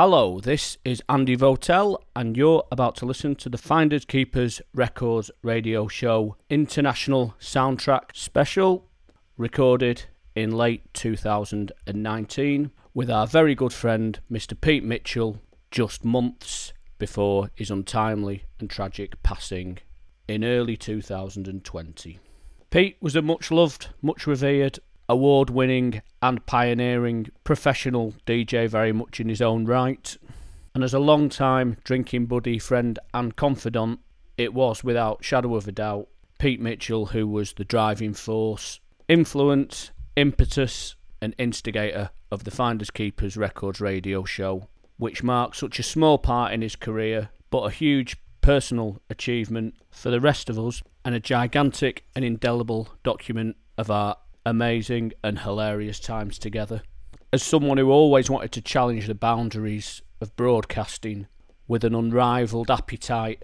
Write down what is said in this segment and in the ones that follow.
Hello, this is Andy Votel, and you're about to listen to the Finders Keepers Records radio show International Soundtrack Special, recorded in late 2019 with our very good friend Mr. Pete Mitchell, just months before his untimely and tragic passing in early 2020. Pete was a much loved, much revered, award winning, and pioneering professional DJ, very much in his own right. And as a long time drinking buddy, friend, and confidant, it was without shadow of a doubt Pete Mitchell who was the driving force, influence, impetus, and instigator of the Finders Keepers Records radio show, which marked such a small part in his career, but a huge personal achievement for the rest of us, and a gigantic and indelible document of our amazing and hilarious times together. As someone who always wanted to challenge the boundaries of broadcasting with an unrivaled appetite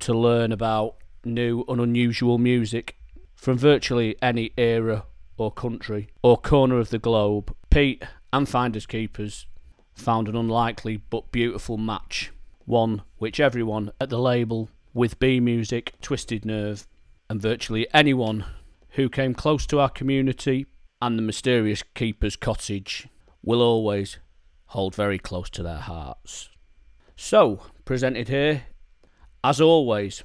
to learn about new and unusual music from virtually any era or country or corner of the globe, Pete and Finders Keepers found an unlikely but beautiful match, one which everyone at the label with B Music, Twisted Nerve, and virtually anyone who came close to our community and the mysterious Keeper's cottage will always hold very close to their hearts. So, presented here, as always,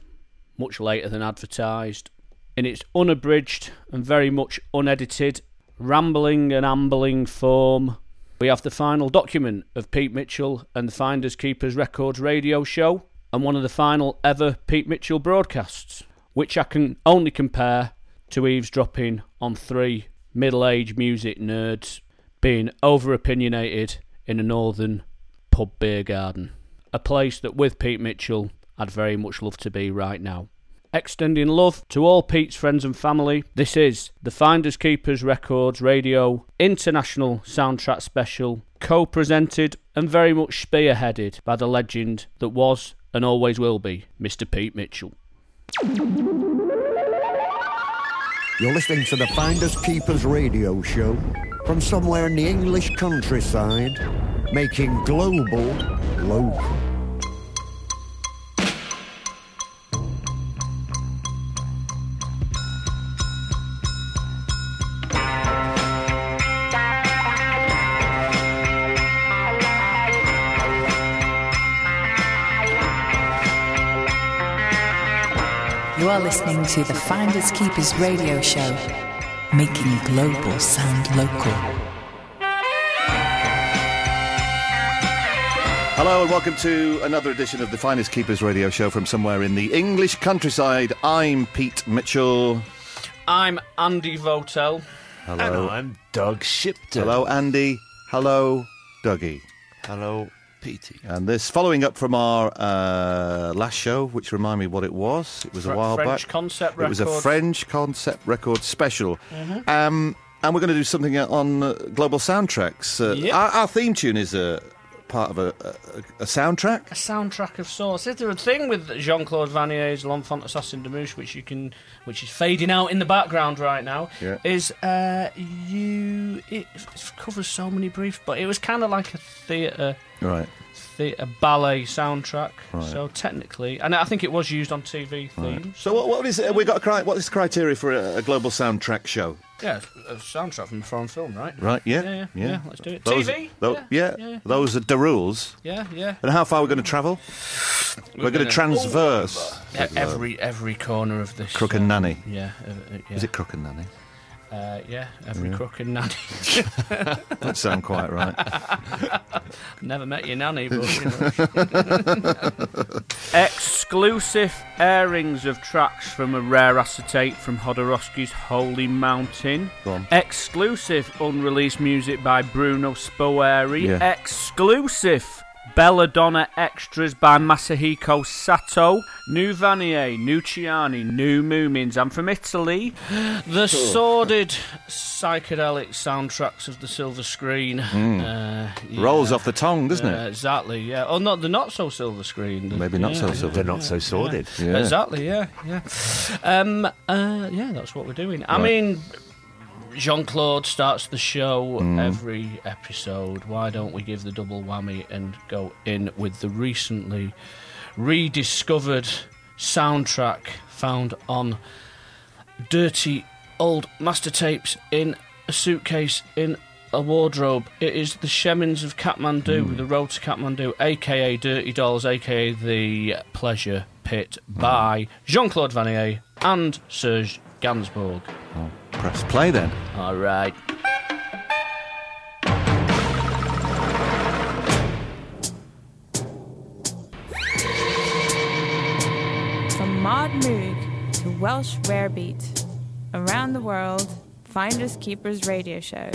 much later than advertised, in its unabridged and very much unedited, rambling and ambling form, we have the final document of Pete Mitchell and the Finders Keepers Records radio show, and one of the final ever Pete Mitchell broadcasts, which I can only compare to eavesdropping on three middle aged music nerds being over opinionated in a northern pub beer garden. A place that, with Pete Mitchell, I'd very much love to be right now. Extending love to all Pete's friends and family, this is the Finders Keepers Records Radio International Soundtrack Special, co presented and very much spearheaded by the legend that was and always will be Mr. Pete Mitchell. You're listening to the Finders Keepers radio show from somewhere in the English countryside, making global local. You are listening to the Finders Keepers radio show, making global sound local. Hello and welcome to another edition of the Finders Keepers radio show from somewhere in the English countryside. I'm Pete Mitchell. I'm Andy Votel. Hello. I'm Doug Shipton. Hello, Andy. Hello, Dougie. Hello, Petey. And this following up from our uh, last show, which remind me what it was. It was a while French back. concept It was a. French concept record special. Mm-hmm. Um, and we're going to do something on uh, global soundtracks. Uh, Yep. our, our theme tune is a part of a, a, a soundtrack. a soundtrack of sorts. Is there a thing with Jean Claude Vannier's L'Enfant Assassin de Mouche, which you can, which is fading out in the background right now? Yeah. Is uh, you? It covers so many briefs, but it was kind of like a theatre. Right. The, ballet soundtrack, Right. so technically, and I think it was used on TV themes. So what, what is it? We got a cri- what is the criteria for a, a global soundtrack show? Yeah, a soundtrack from a foreign film, right? Right? Yeah. Yeah, yeah, yeah, let's do it. Those, TV? tho- Yeah, yeah, yeah, yeah. Those are the rules. Yeah, yeah. And how far are we going to travel? We're, going to gonna- transverse. Every every corner of this. Crook and Nanny. Yeah, uh, uh, yeah. Is it Crook and Nanny? Uh, yeah, every crook and nanny. That sound quite right. Never met your nanny, but you know. Exclusive airings of tracks from a rare acetate from Jodorowsky's Holy Mountain. Exclusive unreleased music by Bruno Spoerri. Yeah. Exclusive Belladonna extras by Masahiko Sato. New Vannier, New Ciani, New Moomins. I'm from Italy. The sordid psychedelic soundtracks of the silver screen. Uh, yeah. Rolls off the tongue, doesn't Uh, it? exactly, yeah. Oh, not the not so silver screen. The- Maybe not yeah, so yeah, silver. They're not so sordid. Yeah. Exactly, yeah, yeah. Um, uh, yeah, that's what we're doing. I mean, Jean Claude starts the show mm. every episode. Why don't we give the double whammy and go in with the recently rediscovered soundtrack found on dirty old master tapes in a suitcase in a wardrobe. It is the Chemins of Kathmandu, mm. the Road to Kathmandu, aka Dirty Dolls, aka The Pleasure Pit, mm. by Jean Claude Vannier and Serge Gainsbourg. Press play then. All right. From Mod Moog to Welsh Rarebeat, around the world, Finders Keepers radio show.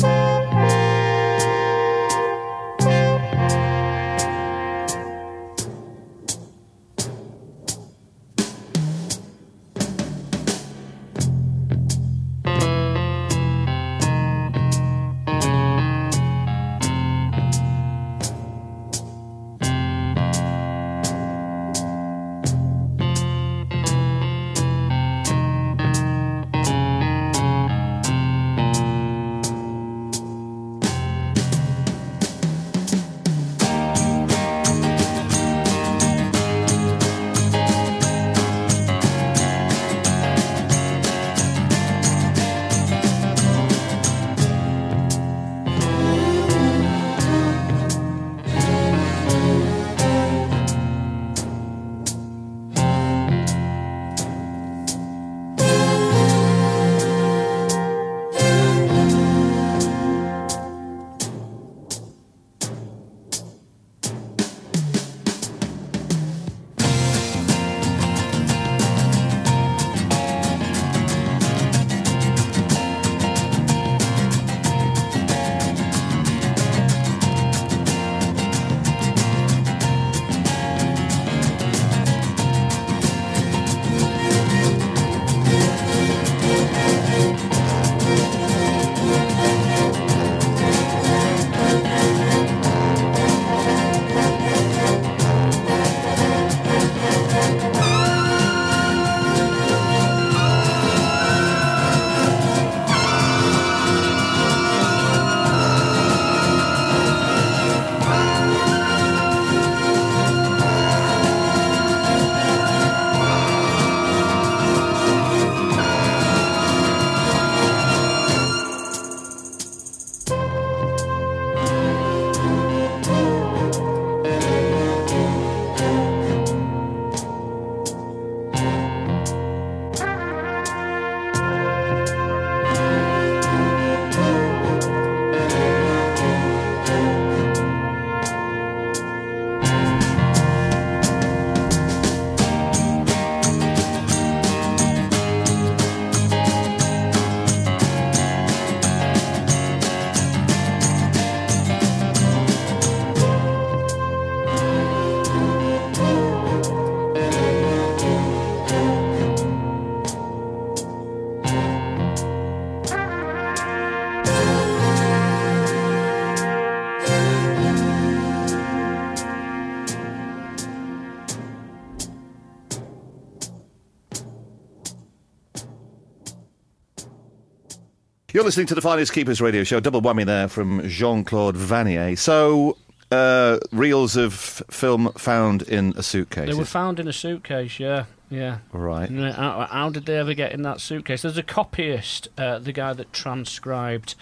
You're listening to the Finders Keepers radio show. Double whammy there from Jean Claude Vannier. So, uh, reels of film found in a suitcase. They were found in a suitcase, yeah. Yeah. Right. How, how did they ever get in that suitcase? There's a copyist, uh, the guy that transcribed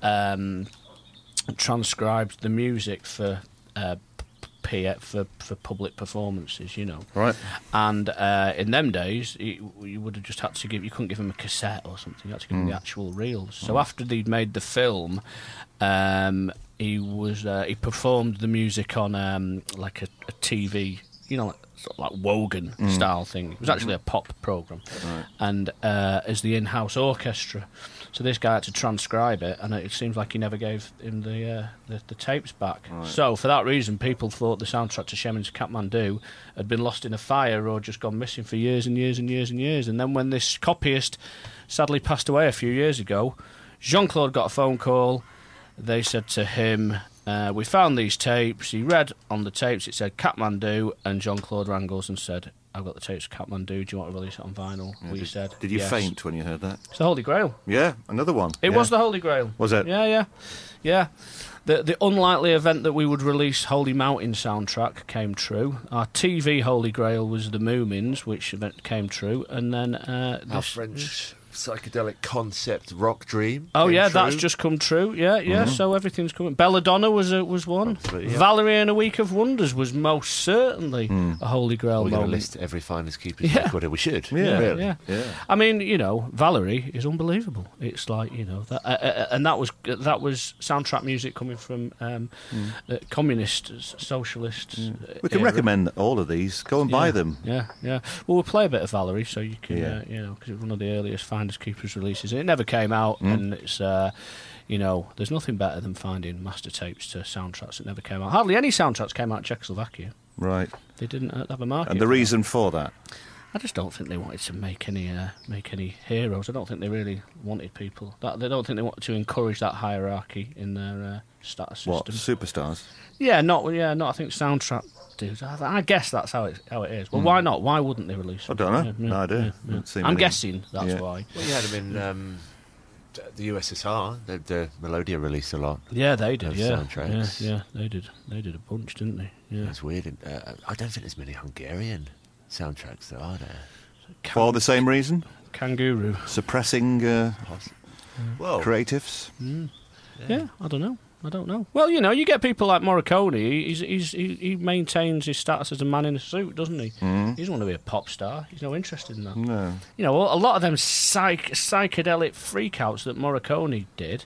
um, transcribed the music for uh, p- for for public performances, you know. Right. And uh, in them days, you, you would have just had to give. You couldn't give him a cassette or something. You had to give him the actual reels. So after they'd made the film, um, he was uh, he performed the music on um, like a, a TV, you know, like, sort of like Wogan style thing. It was actually a pop program, and uh, as the in-house orchestra. So this guy had to transcribe it, and it seems like he never gave him the uh, the, the tapes back. So for that reason, people thought the soundtrack to Chemins Kathmandu had been lost in a fire or just gone missing for years and years and years and years. And then when this copyist sadly passed away a few years ago, Jean Claude got a phone call. They said to him, uh, "We found these tapes." He read on the tapes; it said Kathmandu, and Jean Claude Rangles and said, I've got the tapes of Kathmandu. Do you want to release it on vinyl? we did, said. Did you yes. faint when you heard that? It's the Holy Grail. Yeah, another one. It Yeah. was the Holy Grail. Was it? Yeah, yeah, yeah. The the unlikely event that we would release Holy Mountain soundtrack came true. Our TV Holy Grail was the Moomins, which event came true, and then uh, Our French psychedelic concept rock dream. Oh yeah, true. that's just come true. Yeah, yeah. So everything's coming. Belladonna was a, was one. Absolutely, yeah. Valerie and a Week of Wonders was most certainly a Holy Grail We're going to list every finder's keeper's Yeah. record. We should. Yeah. really. Yeah. Yeah. I mean, you know, Valerie is unbelievable. It's like you know that, uh, uh, and that was that was soundtrack music coming from um, uh, communist, s- socialist. uh, We can era. recommend all of these. Go and buy them. Yeah, yeah. Well, we'll play a bit of Valerie, so you can, Yeah. uh, you know, because it was one of the earliest Finders Keepers releases. It never came out, Mm. and it's, uh, you know, there's nothing better than finding master tapes to soundtracks that never came out. Hardly any soundtracks came out in Czechoslovakia. Right. They didn't have a market. And the for that. reason for that? I just don't think they wanted to make any uh, make any heroes. I don't think they really wanted people. That they don't think they wanted to encourage that hierarchy in their uh, status system. What? Superstars? Yeah, not yeah, not. I think soundtrack dudes. I, I guess that's how it how it is. Well, why not? Why wouldn't they release? Hmm. I don't know. Yeah, yeah, No idea. yeah, yeah. I'm many. guessing that's Yeah. why. Well, you had them in um, the USSR. The, the Melodiya released a lot. Yeah, they did. Yeah, soundtracks. yeah, yeah, they did. They did a bunch, didn't they? Yeah. It's weird. and, Uh, I don't think there's many Hungarian soundtracks that are there. For the same reason? Kangaroo. Suppressing uh, Well, creatives? Yeah. I don't know. I don't know. Well, you know, you get people like Morricone. He's, he's, he, he maintains his status as a man in a suit, doesn't he? Hmm. He doesn't want to be a pop star. He's no interested in that. No. You know, a lot of them psych, psychedelic freakouts that Morricone did,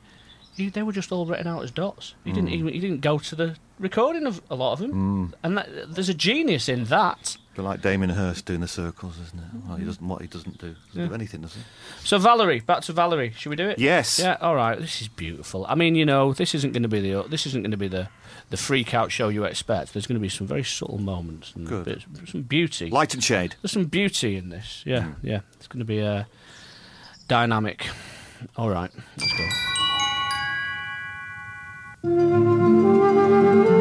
he, they were just all written out as dots. He didn't even, he didn't go to the recording of a lot of them, and that, there's a genius in that. Bit like Damien Hirst doing the circles, isn't it? Well, he doesn't. What he doesn't do. Doesn't Yeah. do anything, does he? So Valerie, back to Valerie. Should we do it? Yes. Yeah. All right. This is beautiful. I mean, you know, this isn't going to be the this isn't going to be the the freak out show you expect. There's going to be some very subtle moments and Good. bits, some beauty. Light and shade. There's some beauty in this. Yeah. Yeah. It's going to be uh, dynamic. All right. Let's go.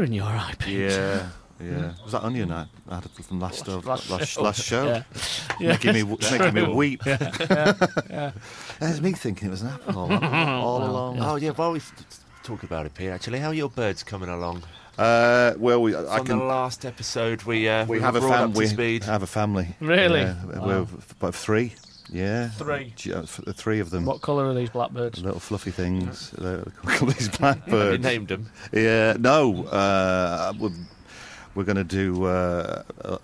Tear in your eye, Pete. Yeah, yeah. Was that onion I, I had from last last, Last last, show. last show? Yeah. Making me Yes, making me weep. Yeah, yeah. There's me thinking it was an apple all, all along. Oh yeah, while we f- talk about it, Pete. Actually, how are your birds coming along? Uh, well, we I From can. the last episode, we uh, We were have a brought fam- up to we speed. have a family. Really? Yeah, we're about three. Yeah. Three. G- uh, Three of them. What colour are these blackbirds? Little fluffy things. They're called these You blackbirds. named them. Yeah. No. Uh, we're we're going to do uh, a,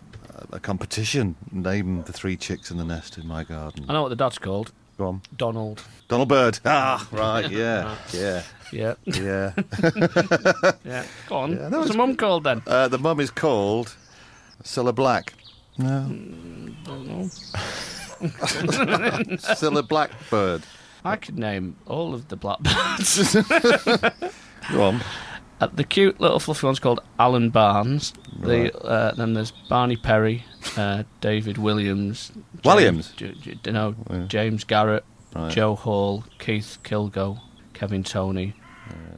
a competition. Name the three chicks in the nest in my garden. I know what the dad's called. Go on. Donald. Donald Bird. Ah, right. Yeah. Yeah. Yeah. Yeah. Yeah. Go on. Yeah, that What's was the mum called then? Uh, the mum is called Cilla Black. No. Cilla Blackbird. I could name all of the blackbirds. Go on. Uh, the cute little fluffy one's called Alan Barnes. Right. The uh, then there's Barney Perry, uh, David Williams, James- Williams? J- J- no, Yeah. James Garrett, Right. Joe Hall, Keith Kilgo, Kevin Tony,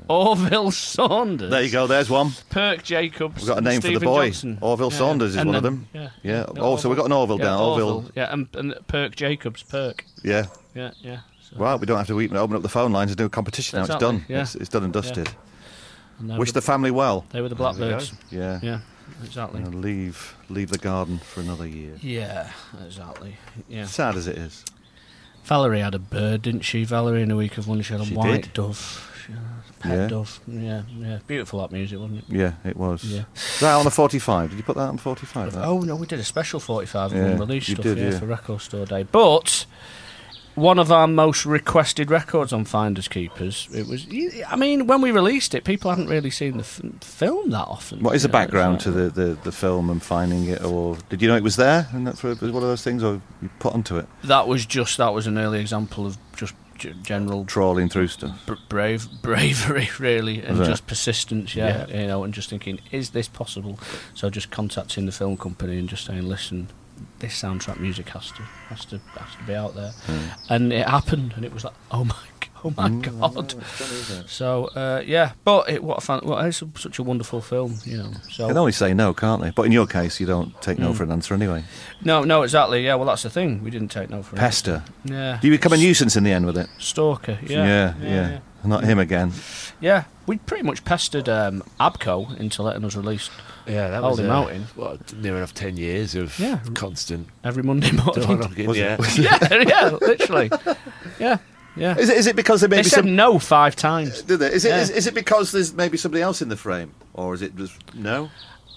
Orville Saunders. There you go. There's one. Perk Jacobs. We've got a name for the Stephen boy. Johnson. Orville Saunders is And one of them. Yeah. Yeah. yeah, Oh, so we've got an Orville yeah, down. Orville. Yeah, and, and Perk Jacobs. Perk. Yeah. Yeah, yeah. So, Well, we don't have to even open up the phone lines and do a competition now. It's done. yeah. It's, it's done and dusted. and Wish were the family well. They were the we blackbirds. Yeah. Yeah, exactly. And leave leave the garden for another year. Yeah, exactly. Yeah. Sad as it is. Valerie had a bird, didn't she? Valerie in a week of wonder she had a She white did. dove. A pet Yeah. dove. Yeah, yeah. Beautiful that music, wasn't it? Yeah, it was. Yeah. Is that on the 45? Did you put that on 45? that? Oh no, we did a special forty-five Yeah, unreleased you stuff did, yeah, yeah. for Record Store Day. But one of our most requested records on Finders Keepers. It was. I mean, when we released it, people hadn't really seen the f- film that often. What is the know, background to the, the, the film and finding it, or did you know it was there and that's it was one of those things, or you put onto it, That was just that was an early example of just general trawling through stuff? br- brave bravery really and just persistence yeah, you know and just thinking is this possible? So just contacting the film company and just saying listen this soundtrack music has to has to has to be out there. Hmm. And it happened and it was like oh my oh my god so uh, yeah but it what a fan well, it's a, such a wonderful film you know They so can only say no, can't they? But in your case, you don't take Mm. no for an answer anyway. no no exactly yeah well that's the thing we didn't take no for an Pester. answer. yeah Do you become a nuisance in the end with it? stalker yeah yeah. yeah, yeah. Not him again. Yeah, we pretty much pestered um, ABKCO into letting us release Yeah, that Holy was uh, Mountain. What, near enough ten years of Yeah. constant every Monday morning. dialogue. Yeah. yeah, yeah, literally. Yeah, yeah. Is it, is it because there may They be said some? no five times. Did they? Is it, Yeah. is, is it because there's maybe somebody else in the frame, or is it just no?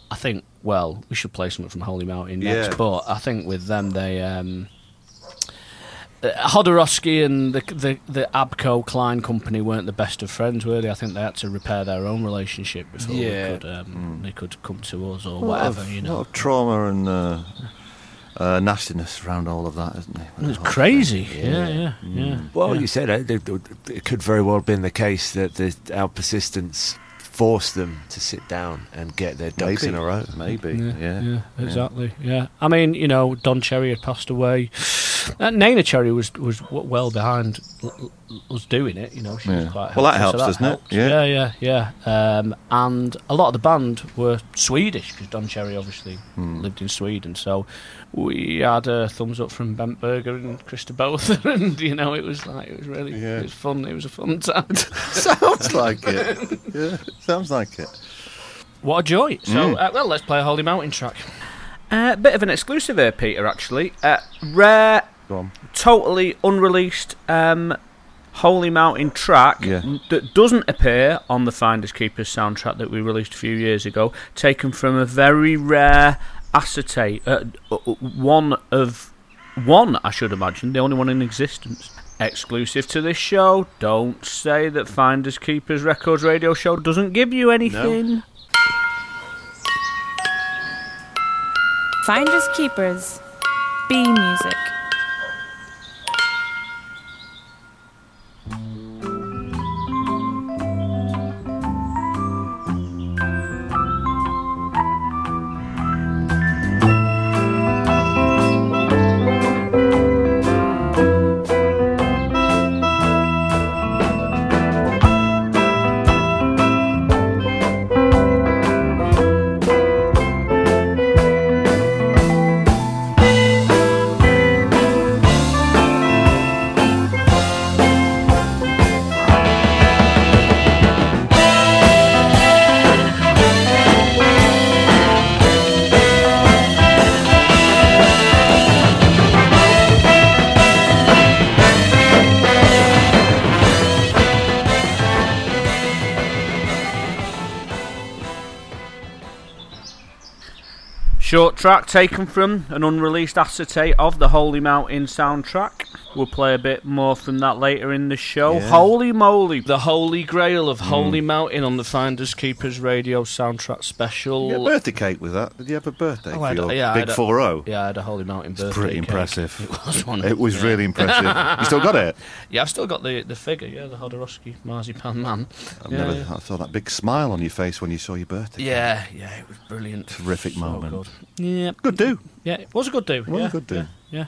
I think. Well, we should play something from Holy Mountain next. Yeah. But I think with them, they. Um, uh, Jodorowsky and the, the the ABKCO Klein company weren't the best of friends, were they? I think they had to repair their own relationship before Yeah. they could um, they could come to us or whatever. of- you a know, lot of trauma and uh, uh, nastiness around all of that, isn't there? it was crazy. Yeah, yeah, yeah. Well, yeah. you said it, it, it could very well have been the case that the, our persistence forced them to sit down and get their ducks Maybe. in a row. Maybe, Yeah, yeah. yeah, exactly. Yeah, I mean, you know, Don Cherry had passed away. Uh, Neneh Cherry was was well behind l- l- us doing it. You know, she was quite. Well, that helpful, so helps, doesn't it? Yeah. yeah, yeah, yeah. Um, and a lot of the band were Swedish because Don Cherry obviously Hmm. lived in Sweden. So we had a thumbs up from Bengt Berger and Christer Bothén, and you know, it was like it was really Yeah. it was fun. It was a fun time. sounds like it. Yeah, sounds like it. What a joy! So, Mm. uh, well, let's play a Holy Mountain track. A uh, bit of an exclusive here, Peter. Actually, uh, rare, Go on. totally unreleased um, Holy Mountain track Yeah. that doesn't appear on the Finders Keepers soundtrack that we released a few years ago. Taken from a very rare acetate, uh, uh, one of one, I should imagine, the only one in existence. Exclusive to this show. Don't say that Finders Keepers Records Radio Show doesn't give you anything. Finders Keepers. B Music. Short track taken from an unreleased acetate of the Holy Mountain soundtrack. We'll play a bit more from that later in the show. Yeah. Holy moly! The Holy Grail of hmm. Holy Mountain on the Finders Keepers radio soundtrack special. You a birthday cake with that. Did you have a birthday Oh, for I had a- your yeah, big had a- 4 0? Yeah, I had a Holy Mountain birthday. Pretty cake. impressive. It was one. It was yeah. really impressive. you still got it? Yeah, I've still got the, the figure. Yeah, the Jodorowsky marzipan man. I've yeah, never, yeah. I saw that big smile on your face when you saw your birthday. Yeah, yeah, it was brilliant. Terrific So moment. good. Yeah, Good do. yeah, it was a good do. Was a yeah, good do. Yeah, yeah.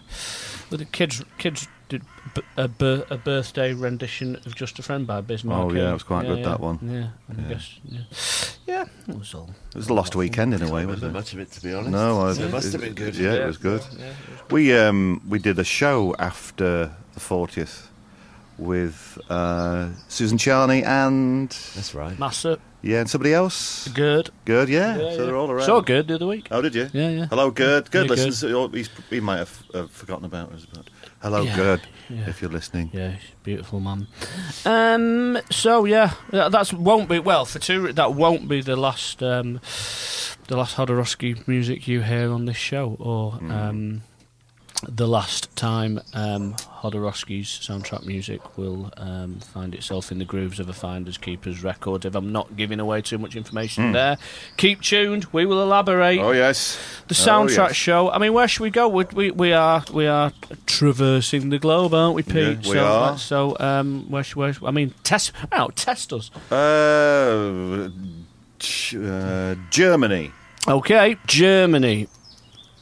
With the kids, kids did b- a, bir- a birthday rendition of "Just a Friend" by Biz Markie. Oh, yeah, it was quite Yeah, good, yeah, that one. Yeah, I Yeah. guess. Yeah, yeah, it was all. It was a lost weekend in a way, wasn't it? much of it, to be honest. No, I, So it must have been good. Yeah, it was good. Yeah, it was We um we did a show after the fortieth with uh, Susan Charney and That's right. Massa, yeah, and somebody else. good. Good, yeah. Yeah, so yeah. they're all around. So good the other week. Oh, did you? Yeah, yeah. Hello, good. Good. Yeah, Listen, good. so he might have uh, forgotten about us, but hello, Yeah, good. yeah. If you're listening. Yeah, he's beautiful man. Um, so yeah, that that's won't be well for two. That won't be the last um, the last Jodorowsky music you hear on this show, or um, the last time um, Jodorowsky's soundtrack music will um, find itself in the grooves of a Finders Keepers record. If I'm not giving away too much information there, keep tuned. We will elaborate Oh yes. the Oh, soundtrack yes. show. I mean, where should we go? We, we we are we are traversing the globe, aren't we, Pete? Yeah, we so, are. So, um, where should where, I mean, test. Oh, test us. Uh, uh, Germany. Okay, Germany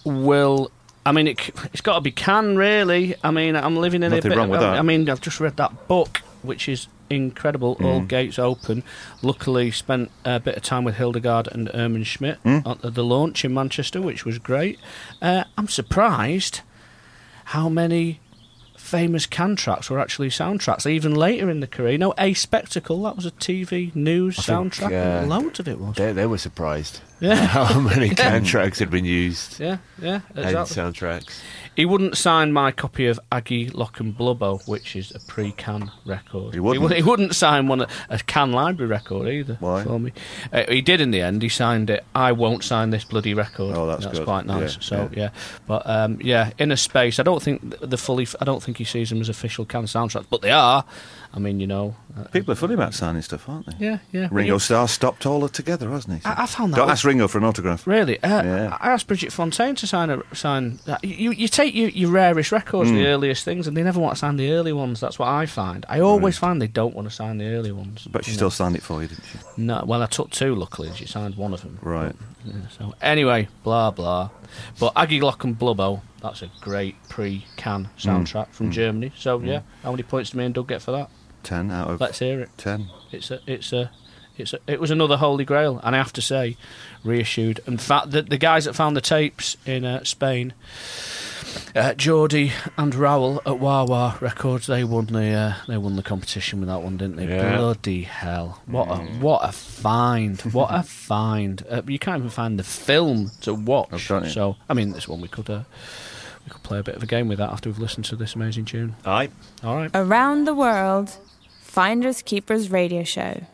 will. I mean, it it's got to be can really. I mean, I'm living in a bit. wrong with I, that. I mean, I've just read that book, which is incredible. Mm. All gates open. Luckily, spent a bit of time with Hildegard and Irmin Schmidt Mm. at the launch in Manchester, which was great. Uh, I'm surprised how many famous Can tracks were actually soundtracks. Even later in the career, you know, A Spectacle that was a TV news I think, soundtrack. uh, Loads of it was. They, they were surprised Yeah. how many Can tracks had been used Yeah, yeah, and exactly. soundtracks. He wouldn't sign my copy of Agilok and Blubbo, which is a pre-Can record. He wouldn't? He, would, not sign one a Can Library record either. Why? For me, uh, he did in the end. He signed it. I won't sign this bloody record. Oh, that's good. quite nice. Yeah, so yeah. yeah, but um, yeah, in a space. I don't think the fully. I don't think he sees them as official Can soundtracks, but they are. I mean, you know. Uh, People are funny about signing stuff, aren't they? yeah, yeah. Ringo Starr stopped all together, hasn't he? I, I found that. Don't ask Ringo for an autograph. Really? Uh, Yeah. I asked Brigitte Fontaine to sign a sign. You you take your, your rarest records, Hmm. the earliest things, and they never want to sign the early ones. That's what I find. I always find they don't want to sign the early ones. But she you still know. signed it for you, didn't she? no. Well, I took two. Luckily, and she signed one of them. Right. Yeah, so anyway, blah blah. But Agilok and Blubbo. That's a great pre-Can Hmm. soundtrack from Germany. So yeah, how many points do me and Doug get for that? Ten out of Let's hear it. ten. It's a, it's a, it's a, it was another holy grail, and I have to say, reissued. In fact, the, the guys that found the tapes in uh, Spain, uh, Geordie and Raoul at Wah Wah Records, they won the uh, they won the competition with that one, didn't they? Yeah. Bloody hell! What a what a find! What a find! Uh, you can't even find the film to watch. Oh, so I mean, this one we could. Uh, we could play a bit of a game with that after we've listened to this amazing tune. Aye. All right. Around the world, Finders Keepers Radio Show.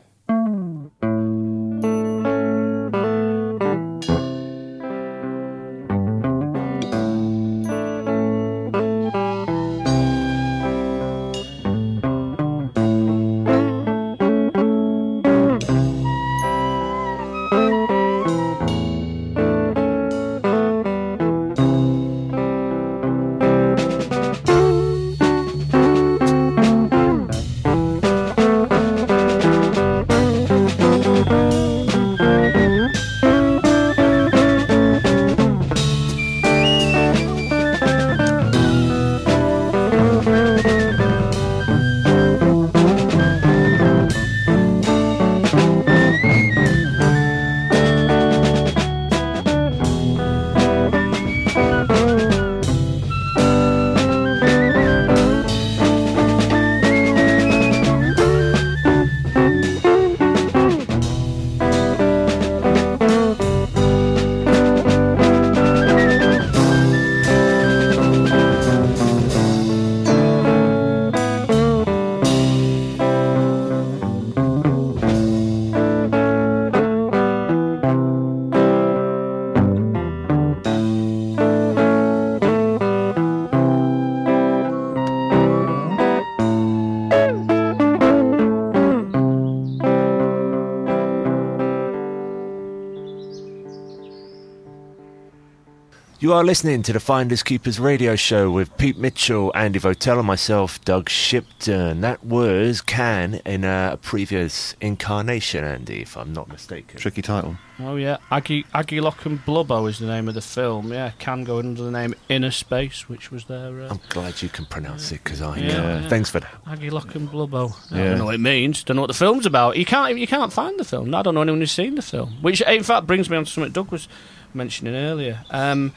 You are listening to the Finders Keepers radio show with Pete Mitchell, Andy Votel, and myself, Doug Shipton. That was Can in a previous incarnation, Andy, if I'm not mistaken. Tricky title. Oh yeah, Aggie Agilok and Blubbo is the name of the film. Yeah, can go under the name Inner Space, which was their uh, I'm glad you can pronounce it because I Yeah, know. yeah. Thanks for that. Agilok and Blubbo. I Yeah. don't know what it means. Don't know what the film's about. You can't you can't find the film. I don't know anyone who's seen the film. Which in fact brings me on to something Doug was mentioning earlier. Um,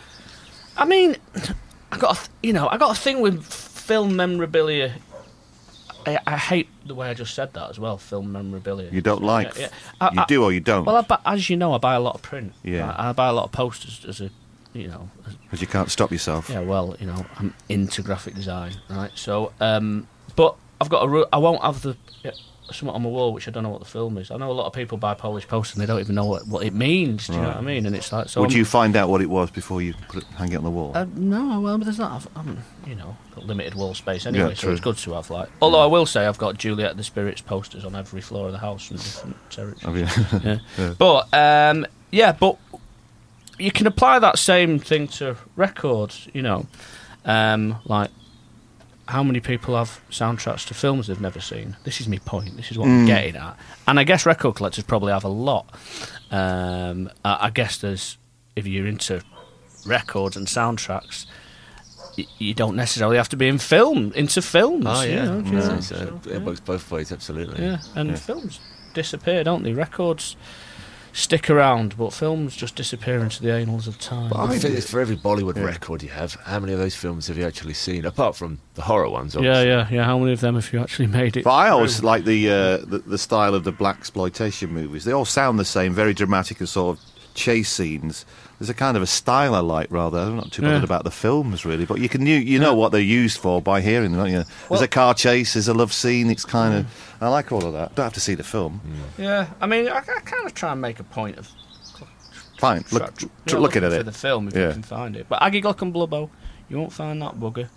I mean, I got a th- you know I got a thing with film memorabilia. I, I hate the way I just said that as well. Film memorabilia. You don't like. Yeah, yeah. I- you I- do or you don't. Well, I, bu- as you know, I buy a lot of print. Yeah. I, I buy a lot of posters as a, you know, Because you can't stop yourself. yeah. Well, you know, I'm into graphic design, right? So, um, but I've got a. ru- I won't have the something on my wall which I don't know what the film is. I know a lot of people buy Polish posters and they don't even know what, what it means. Do you know what I mean? And it's like, so Would I'm- you find out what it was before you put it, hang it on the wall? Uh, no, well, but there's not. I've, I'm, you know, got limited wall space anyway, Yeah, so it's good to have like. Although I will say I've got Juliet the Spirits posters on every floor of the house from different territories. Yeah. Yeah. But um, yeah, but you can apply that same thing to records. You know, um, like how many people have soundtracks to films they've never seen? This is my point. This is what I'm getting at. And I guess record collectors probably have a lot. Um, I, I guess there's if you're into records and soundtracks. y- You don't necessarily have to be in film into films. Oh, you yeah. know, do you No, know, so so, it works both ways, absolutely. yeah, and films disappear, don't they? Records stick around, but films just disappear into the annals of time. I think it's for every Bollywood record you have, how many of those films have you actually seen? Apart from the horror ones, yeah, obviously. yeah, yeah. How many of them have you actually made it? But I always through? like the, uh, the the style of the black exploitation movies. They all sound the same, very dramatic and sort of chase scenes. There's a kind of a style I like. Rather, I'm not too bothered Yeah. about the films really, but you can you, you know what they're used for by hearing them. Don't you? There's a car chase. There's a love scene. It's kind of I like all of that. Don't have to see the film. Mm. Yeah, I mean, I, I kind of try and make a point of Fine. Look, tr- you know, looking at it. for the film if Yeah. you can find it. But Agilok and Blubbo, you won't find that bugger.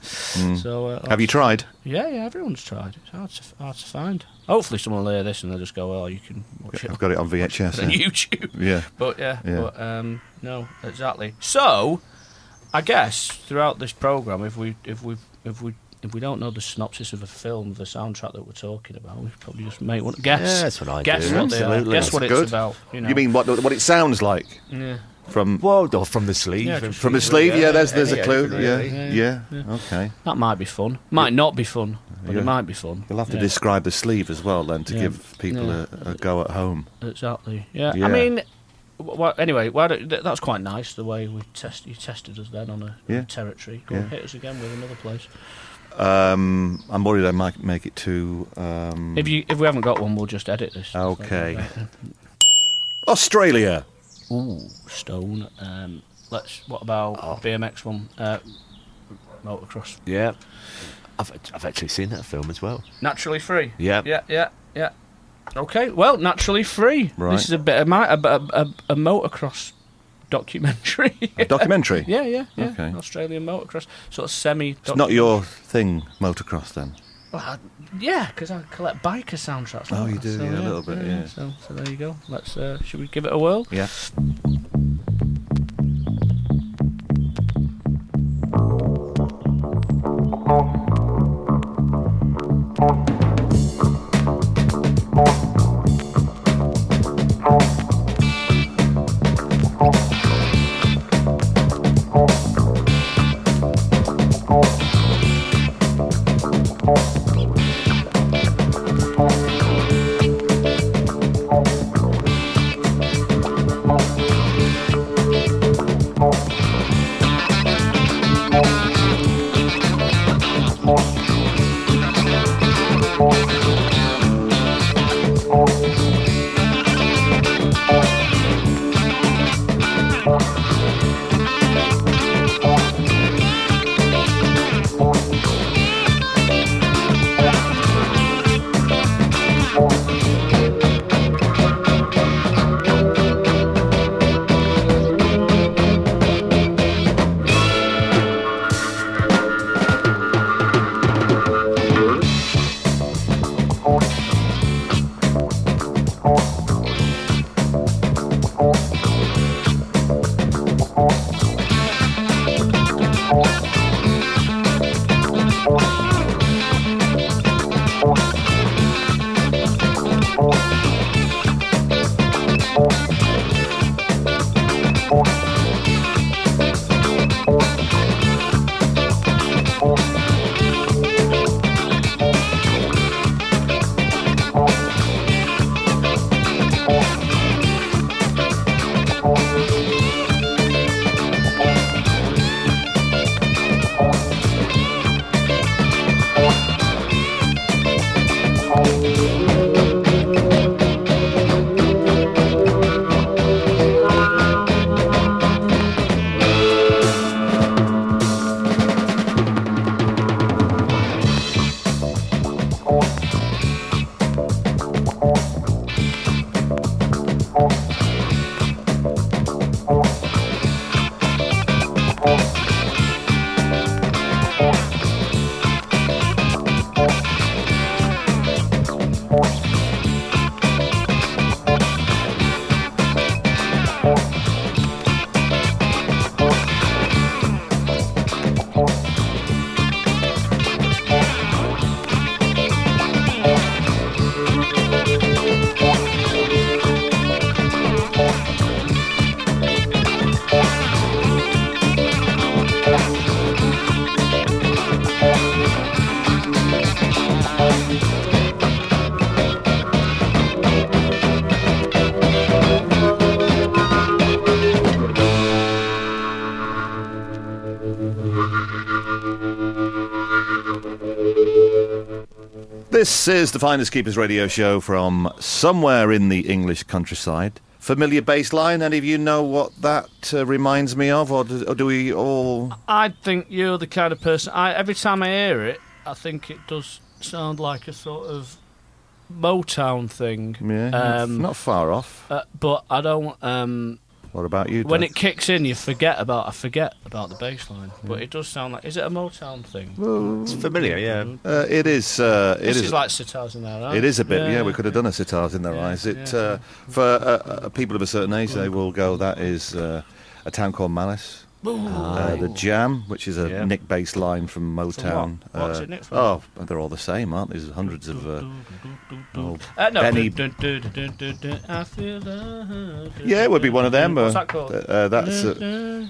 So uh, Mm. Have you tried? Yeah, yeah. Everyone's tried. It's hard to hard to find. Hopefully, someone will hear this and they'll just go, "Well, you can watch it I've got it on VHS. on yeah. YouTube." Yeah. But yeah, Yeah. but um, no, exactly. So, I guess throughout this program, if we if we if we if we don't know the synopsis of a film, the soundtrack that we're talking about, we probably just make one guess. Yeah, that's what I guess do, What absolutely. guess That's what it's good. about. You, know. You mean what what it sounds like Yeah. From Well, or from the sleeve. Yeah, and from the sleeve? Yeah, there's there's a clue. really. Yeah, Yeah, yeah. Okay. That might be fun. Might not be fun, but Yeah. it might be fun. You'll have to Yeah. describe the sleeve as well then to Yeah. give people Yeah. a, a go at home. Exactly. Yeah. Yeah. I mean, wh- wh- anyway, why don't, that's quite nice the way we test you tested us then on a, Yeah. territory. Go on, Yeah. hit us again with another place. Um, I'm worried I might make it too. Um, If you if we haven't got one, we'll just edit this. Okay. Australia. Ooh, Stone. Um, let's. What about Oh. BMX one? Uh, motocross. Yeah. I've, I've actually seen that film as well. Naturally free. Yeah. Yeah. Yeah. Yeah. Okay. Well, naturally free. Right. This is a bit of my, a, a, a, a motocross documentary. A documentary. yeah. Yeah. Yeah. Okay. Australian motocross, sort of semi. It's not your thing, motocross then. Well, I, yeah, because I collect biker soundtracks. Like oh, you that, do, so, yeah, yeah, a little bit, yeah. yeah. So, so there you go. Let's. Uh, should we give it a whirl? Yeah. This is the Finders Keepers radio show from somewhere in the English countryside. Familiar bass line? Any of you know what that uh, reminds me of, or do, or do we all? I think you're the kind of person. I every time I hear it, I think it does sound like a sort of Motown thing. Yeah, Um, not far off. Uh, but I don't. Um, What about you? when Dave? it kicks in, you forget about. I forget about the bass line. But it does sound like. Is it a Motown thing? It's familiar, yeah. uh, it is. Uh, it this is. is like sitars in there, right? It is a bit, yeah. we could have done a sitars in their Yeah, eyes. It yeah. uh, for uh, uh, people of a certain age, they will go. That is uh, a town called Malice. Uh, the Jam, which is a Yeah. nick bass line from Motown. what? What's Uh, it nicked from? Oh, they're all the same, aren't they? There's hundreds of. Uh, Uh, no. Benny- Dun, dun, dun, dun, dun, dun, I feel love. yeah, it would be one of them. What's uh, that called? Uh, that's. Uh, uh,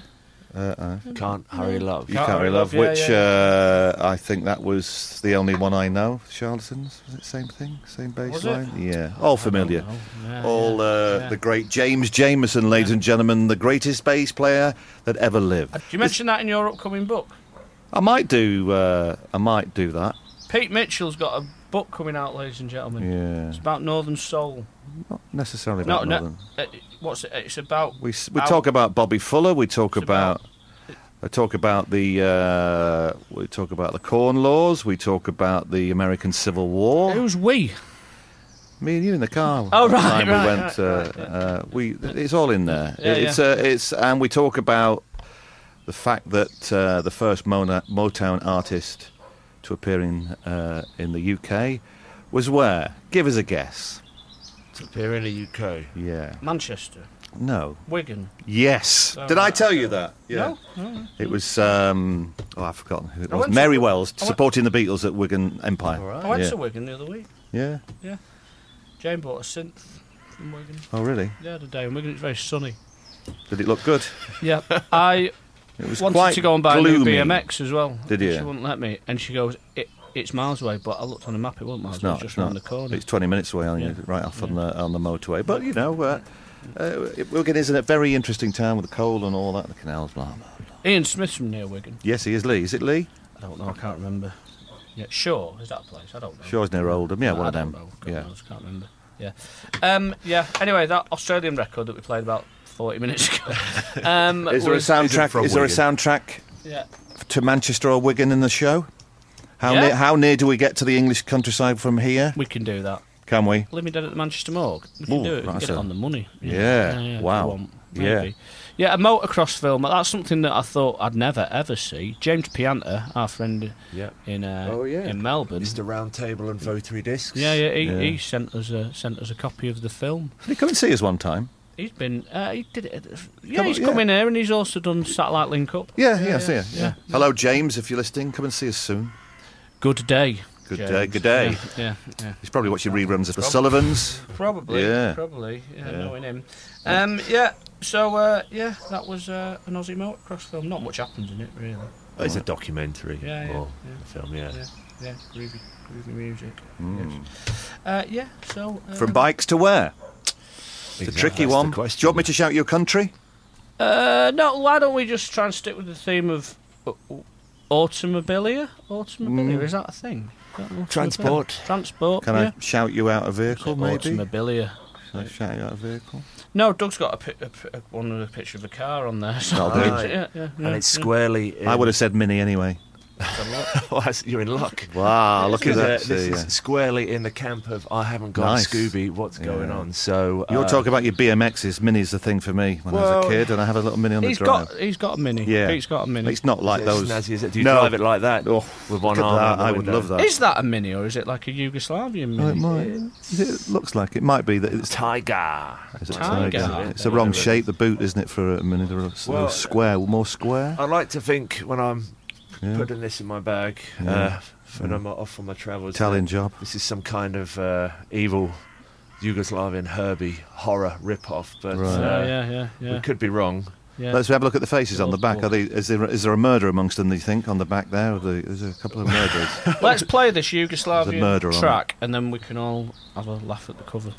uh, Can't hurry love. you Can't can't Hurry love, Love, yeah, which yeah. Uh, I think that was the only one I know. Charlatans, was it same thing, same bass Was it? line? Yeah, all familiar. Yeah, All uh, yeah. the great James Jamerson, ladies and gentlemen, the greatest bass player that ever lived. Uh, Do you mention that in your upcoming book? I might do. Uh, I might do that. Pete Mitchell's got a book coming out, ladies and gentlemen. Yeah, It's about Northern Soul. not necessarily about no. Northern. Uh, what's it? It's about. We we talk about Bobby Fuller. We talk about. about- I talk about the uh, we talk about the Corn Laws. We talk about the American Civil War. Who's we? Me and you in the car. Oh, right, right, we went. right, uh, right, yeah. uh, we it's all in there. Yeah, it's Uh, it's and we talk about the fact that uh, the first Mona, Motown artist to appear in uh, in the UK was where? Give us a guess. To appear in the UK. Yeah. Manchester, No. Wigan. Yes. Oh, Did I tell you that? No, no. It was. Um, oh, I've forgotten who it was. went to- Mary Wells went- supporting the Beatles at Wigan Empire. All right. I went yeah. to Wigan the other week. Yeah. Yeah. Jane bought a synth from Wigan. Oh, really? The other day in Wigan, it's very sunny. Did it look good? Yeah, I It was wanted quite to go and buy a new. BMX as well. Did and you? She wouldn't let me, and she goes, it, "It's miles away." But I looked on the map; it wasn't miles It's away. not. just It's round not. the corner. It's 20 minutes away, on Yeah. you, right off on the on the motorway. But you know, uh, uh, Wigan is a very interesting town with the coal and all that. The canals, blah blah. blah. Ian Smith's from near Wigan. Yes, he is Lee. Is it Lee? I don't know. I can't remember. Yeah, sure. Is that a place? I don't know. Shaw, near Oldham. Yeah, I one of them. know. God Yeah. knows, can't remember. Yeah. Um, yeah. Anyway, that Australian record that we played about 40 minutes ago. Um, Is there a soundtrack? from Is there a soundtrack Yeah. to Manchester or Wigan in the show? How Yeah. near? How near do we get to the English countryside from here? We can do that. Can we? Living Dead at the Manchester Morgue. We can Ooh, do it. We can that's get it on the money. Yeah, if wow. you want, Yeah. maybe. Yeah, a motocross film. That's something that I thought I'd never ever see. James Pianta, our friend Yeah. in uh, Oh, yeah. in Melbourne. Mr. Round Table and Votary Discs. Yeah, yeah, he, Yeah. he sent us a sent us a copy of the film. Did he come and see us one time? He's been, uh, he did it. Yeah, Come on, he's yeah. come in here and he's also done Satellite Link Up. Yeah, yeah, see ya, yeah, yeah. Hello, James. If you're listening, come and see us soon. Good day. Good James. day. Good day. Yeah, yeah, yeah. He's probably watching reruns of The Sullivans. Probably. Yeah. Probably. Yeah, Yeah. knowing him. Um, yeah. So uh, yeah, that was uh, an Aussie motocross film. Not much happens in it, really. It's a documentary. Yeah, yeah, or yeah. a film, yeah. Yeah, yeah, groovy, groovy music. Mm. Yes. Uh, yeah. So uh, From bikes to where? It's a tricky that's the one. Do you want me to shout your country? Uh, no, why don't we just try and stick with the theme of automobilia? Automobilia is that a thing? Is that an Transport. Transport. Can yeah. I shout you out a vehicle, maybe? Automobilia. Can I shout you out a vehicle? No, Doug's got a, pi- a, a one with a picture of a car on there. So That'll do. yeah, yeah, yeah, And it's yeah. squarely. In, I would have said Mini anyway. Well, that's- You're in luck. Wow, look at Because, that. this see, is squarely in the camp of I haven't got Nice. Scooby. What's going on? So You're uh, talking about your BMXs. Mini's the thing for me when I was a kid, and I have a little Mini on the He's drive. got he's got a mini. Yeah. Pete's got a mini. It's not like is it those. snazzy, is it? Do you No. drive it like that? Oh, with one look at arm. that. on I would love that. Is that a mini or is it like a Yugoslavian Oh, mini? it might. It looks like it might be that it's. Tiger. It's a Tiger. tiger. It's a wrong shape. The boot, isn't it, for a Mini? They're Well, square, more square. I like to think when I'm Yeah. putting this in my bag, Yeah. uh, when Yeah. I'm off on my travels, Italian job. This is some kind of uh, evil Yugoslavian Herbie horror rip-off, but Right. uh, yeah, yeah, yeah, we could be wrong. Yeah. Let's have a look at the faces on the back. Are they, is, there, is there a murder amongst them, do you think, on the back there? Are there- There's a couple of murders? Let's play this There's Yugoslavian murder track, and then we can all have a laugh at the cover.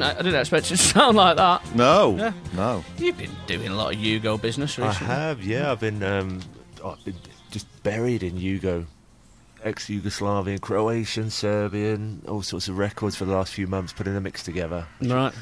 Didn't. I didn't expect it to sound like that. No, Yeah. no. You've been doing a lot of Yugo business I have, yeah. I've been, um, I've been just buried in Yugo, ex-Yugoslavian, Croatian, Serbian, all sorts of records for the last few months, putting a mix together. Right.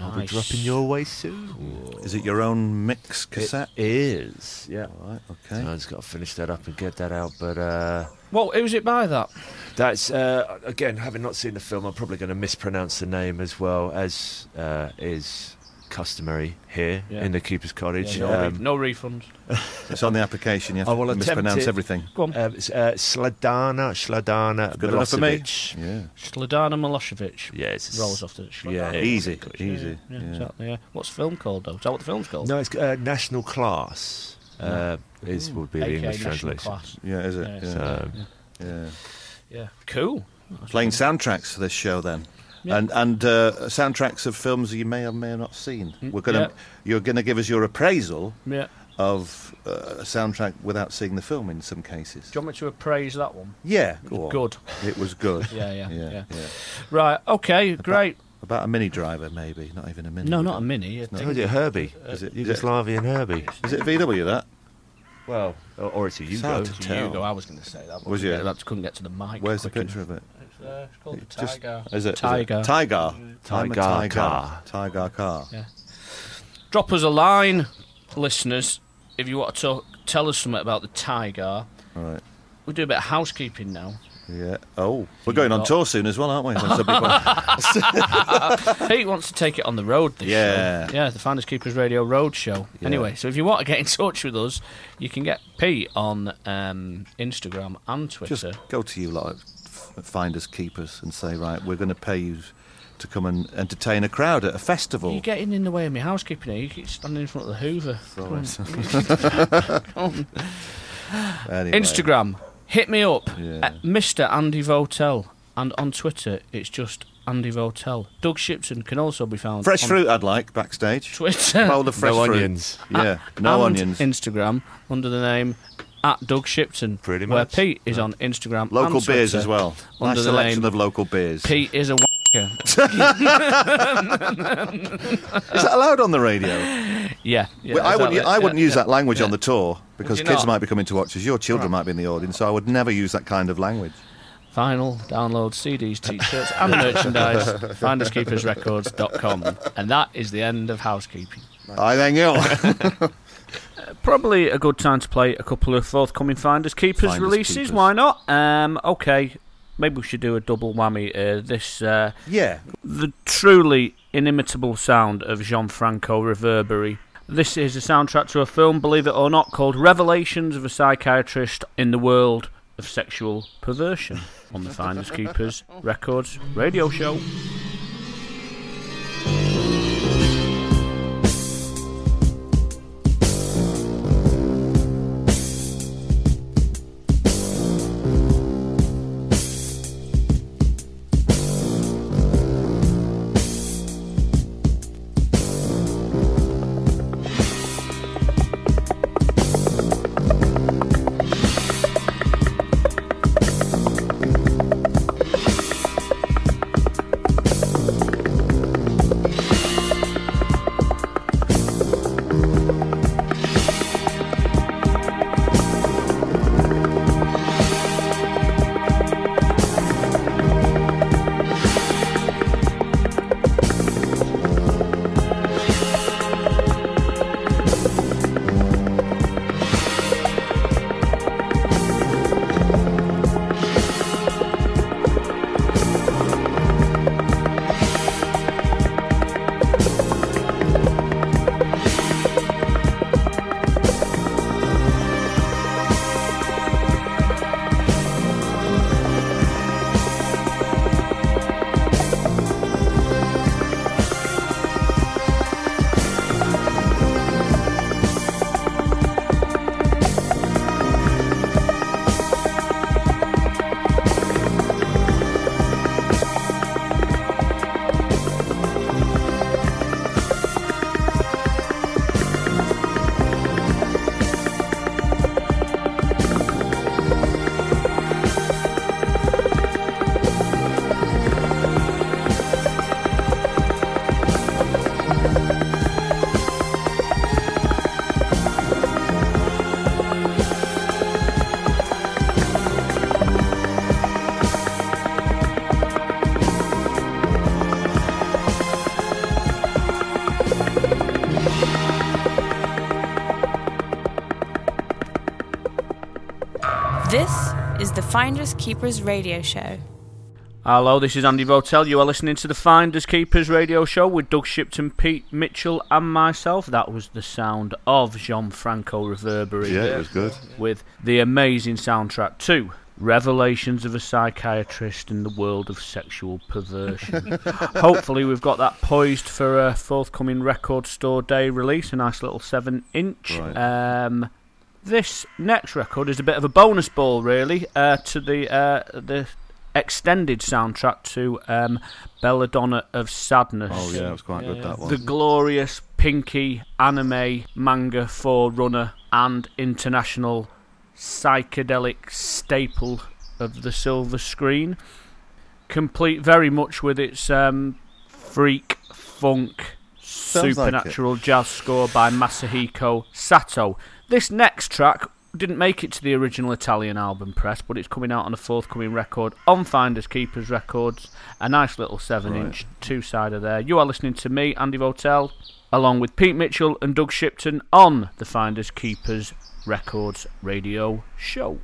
I'll be dropping your way soon. Is it your own mix cassette? It is, yeah. All right, okay. So I just got to finish that up and get that out. But uh, Well, who's it by that? that's uh, again, having not seen the film, I'm probably going to mispronounce the name as well as uh, is customary here Yeah. in the Keeper's Cottage. no, re- Um, no refunds. It's on the application. You have I will attempt mispronounce it. everything. Go on. um, it's, uh, Sladana, Sladana Good enough for me. Yeah. Sladana Milosevic. Yeah, it's Rolls off the Yeah, Sladana. Easy, Yeah, easy. Yeah, yeah. exactly. Yeah. What's the film called though? Is that what the film's called? No, it's uh, National Class. Uh, is would be the English translation. Class. Yeah, is it? Yeah, Yeah. So, yeah. Yeah. Cool. Playing soundtracks for this show then. Yeah. And and uh, soundtracks of films you may or may have not seen. We're gonna yeah. you're gonna give us your appraisal Yeah. of uh, a soundtrack without seeing the film in some cases. Do you want me to appraise that one? Yeah, go on. Good. It was good. Yeah, yeah, yeah, yeah. yeah. Right. Okay. Great. About a mini driver, maybe. Not even a mini. No, not a don't- mini. I oh, think- is it Herbie? Is it- is it- Yugoslavian Herbie? Is it VW that? Well, or, or it's a It's Yugo. hard to It's tell. Hugo. I was going to say that. but Was couldn't you? get- That couldn't get to the mic. Where's the quick picture of it? It's, uh, it's called the Just- Tiger. Is it? is it- Tiger. Tiger. I'm a Tiger Tiger car. Tiger car. Yeah. Drop us a line, listeners, if you want to talk, tell us something about the Tiger. All right. We do a bit of housekeeping now. Yeah. Oh, we're going on tour soon as well, aren't we? When some people- Pete wants to take it on the road this Yeah. show. Yeah, the Finders Keepers Radio Road Show. Yeah. Anyway, so if you want to get in touch with us, you can get Pete on um, Instagram and Twitter. Just go to you lot, f- finders keepers, and say, right, we're going to pay you to come and entertain a crowd at a festival. You're getting in the way of my housekeeping here. You keep standing in front of the Hoover. Come on. Anyway. Instagram, hit me up Yeah. at Mr. Andy Votel. And on Twitter, it's just Andy Votel. Doug Shipton can also be found Fresh on fruit, I'd like backstage. Twitter. Bowl of fresh No fruit. onions. Yeah, no and onions. Instagram under the name at Doug Shipton. Pretty much. Where. Pete is on Instagram. local and beers as well. Under Nice the selection name of local beers. Pete is a wanker. Is that allowed on the radio? yeah. yeah Well, I wouldn't. exactly. I wouldn't Yeah, use yeah. that language on the tour because kids not? might be coming to watch us. Your children might be in the audience, so I would never use that kind of language. Vinyl, download CDs, t-shirts and merchandise. finderskeepersrecords.com. And that is the end of housekeeping. I thank you. Probably a good time to play a couple of forthcoming Finders Keepers Finders releases. Keepers. Why not? Um, okay, maybe we should do a double whammy. Uh, this uh, yeah. the truly inimitable sound of Gianfranco Reverberi. This is a soundtrack to a film, believe it or not, called Revelations of a Psychiatrist in the World of Sexual Perversion on the Finders Keepers Records radio show. Finders Keepers radio show. Hello, this is Andy Votel. You are listening to the Finders Keepers radio show with Doug Shipton, Pete Mitchell, and myself. That was the sound of Gianfranco Reverberi. Yeah, it was good. With the amazing soundtrack to Revelations of a Psychiatrist in the World of Sexual Perversion. Hopefully, we've got that poised for a forthcoming record store day release, a nice little 7 inch. Right. Um, this next record is a bit of a bonus ball, really, uh, to the uh, the extended soundtrack to um, Belladonna of Sadness. Oh yeah, it was quite good that one. The glorious pinky anime manga forerunner and international psychedelic staple of the silver screen. Complete very much with its um, freak funk Sounds like supernatural jazz score by Masahiko Sato. This next track didn't make it to the original Italian album press, but it's coming out on a forthcoming record on Finders Keepers Records. A nice little 7 inch two sider there. You are listening to me, Andy Votel, along with Pete Mitchell and Doug Shipton on the Finders Keepers Records radio show.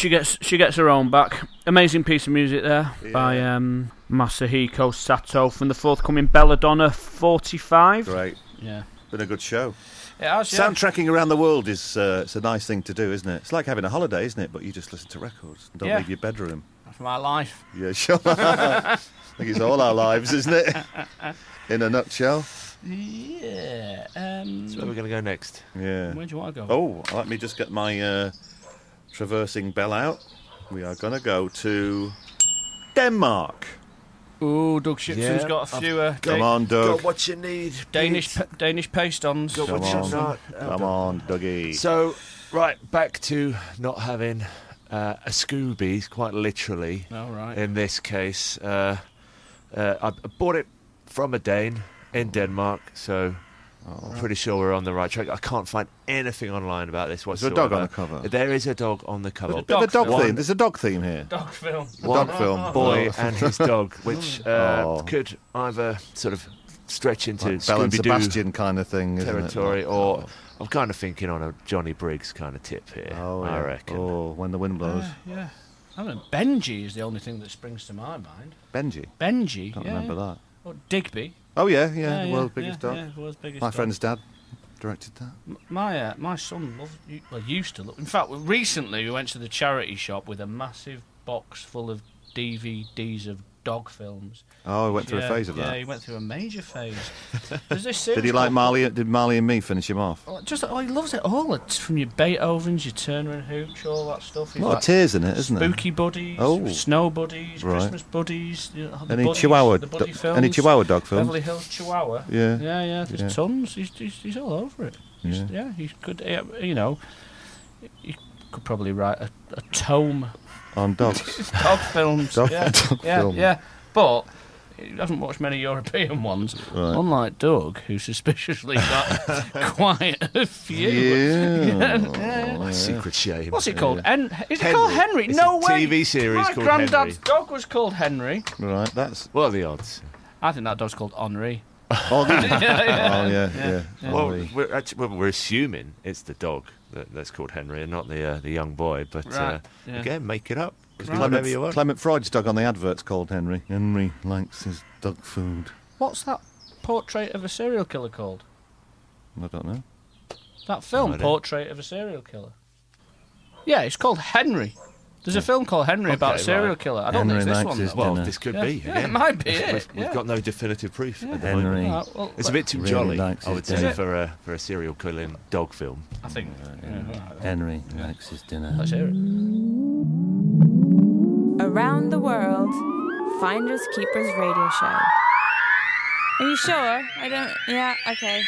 She gets she gets her own back. Amazing piece of music there by um, Masahiko Sato from the forthcoming Belladonna 45. Great. Yeah. Been a good show. It has, Soundtracking around the world is uh, it's a nice thing to do, isn't it? It's like having a holiday, isn't it? But you just listen to records and don't Yeah. leave your bedroom. That's my life. Yeah, sure. I think it's all our lives, isn't it? In a nutshell. Yeah. Um, so Where we're going to go next? Yeah. where do you want to go? Oh, let me just get my uh, traversing bell out. We are going to go to Denmark. Ooh, Doug Shipton's Yeah, got a few uh, Come Da- on, Doug. what you need. Danish pa- Danish pastons. Got Come what on. you not. Come on, Dougie. So, right, back to not having uh, a Scooby, quite literally. All right. In this case, uh, uh, I I bought it from a Dane in Denmark, so I'm pretty sure we're on the right track. I can't find anything online about this Is there whatsoever. a dog on the cover? There is a dog on the cover. With a Bit of a Dog dog film. theme. There's a dog theme here. Dog film. One dog film. boy Oh. and his dog, which uh, Oh. could either sort of stretch into Like Belle and Sebastian kind of thing, isn't territory, it? or I'm kind of thinking on a Johnny Briggs kind of tip here. Oh, I reckon. Oh, when the wind blows. Yeah. I don't. Benji is the only thing that springs to my mind. Benji. Benji. Can't yeah. remember that. Oh, Digby. Oh yeah, yeah, the world's biggest yeah, dog. Yeah, the world's biggest My dog. friend's dad directed that. M- My uh, my son loved, u- well used to look. In fact, recently we went to the charity shop with a massive box full of DVDs of dog films. Oh, I went through yeah, a phase of that. Yeah, he went through a major phase. There's this Did he like Marley? Did Marley and Me finish him off? Oh, Just oh, he loves it all. It's from your Beethovens, your Turner and Hooch, all that stuff. A He's lot of tears in it, isn't it? spooky buddies, Oh. snow buddies, Right. Christmas buddies. You know, Any buddies, Chihuahua? do- films, any Chihuahua dog films? Beverly Hills Chihuahua. Yeah. yeah, yeah. There's Yeah. tons. He's, he's he's all over it. He's- Yeah. yeah, he could. yeah, You know, he could probably write a, a tome On dogs. dog films. Dog- yeah, dog yeah, film. yeah. But he hasn't watched many European ones. Right. Unlike Doug, who suspiciously got quite a few. Yeah. yeah. Oh, My secret shame. What's it called? Yeah. En- is it Henry. called Henry? It's no a way. TV series My called granddad's Henry. dog was called Henry. Right, that's. What are the odds? I think that dog's called Henri. Oh, did you? yeah, yeah. Oh, yeah, yeah. Well, we're, actually, well, we're assuming it's the dog that, that's called Henry and not the uh, the young boy. But uh, yeah. again, make it up. Right. Clement, you want. Clement Freud's dog on the advert's called Henry. Henry likes his dog food. What's that portrait of a serial killer called? I don't know. That film, No. Portrait of a Serial Killer. Yeah, it's called Henry. There's a film called Henry about a serial right. killer. I don't Henry think it's this one. though. Well, dinner. this could Yeah. be. Yeah, it might be We've, it, we've, we've yeah. got no definitive proof at the Henry. moment. Ah, well, It's a bit too Really jolly, I would say, for a for a serial killing dog film. I think. yeah. Henry likes his dinner. Let's hear it. Around the world, Finders Keepers radio show. Are you sure? I don't. Yeah, okay.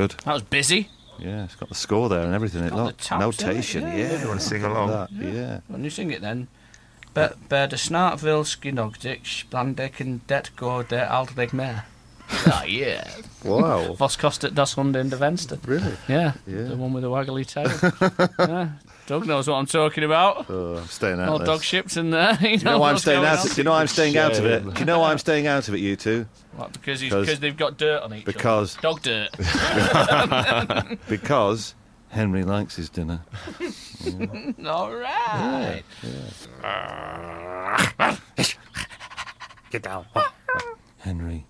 Good. that was busy. Yeah, it's got the score there and everything. It Got the notation. yeah, Yeah, yeah. You want to sing along? That, yeah. When you sing it then. Be- Bear de Snartville, Skinogdic, Splandick, and Det går det aldrig mer. Ah, yeah. Wow. Vos kostet das Hunde in de Venster. really? Yeah, Yeah. the one with the waggly tail. yeah. Doug knows what I'm talking about. Oh, I'm staying out All of dog ships in there. You Do you know why I'm what's staying going out? on. Of, you know why I'm staying out of it? Do you know why I'm staying out of it? You two? What, because he's, Because- because they've got dirt on each Because- other. Dog dirt. Because Henry likes his dinner. All right. Get down. Henry.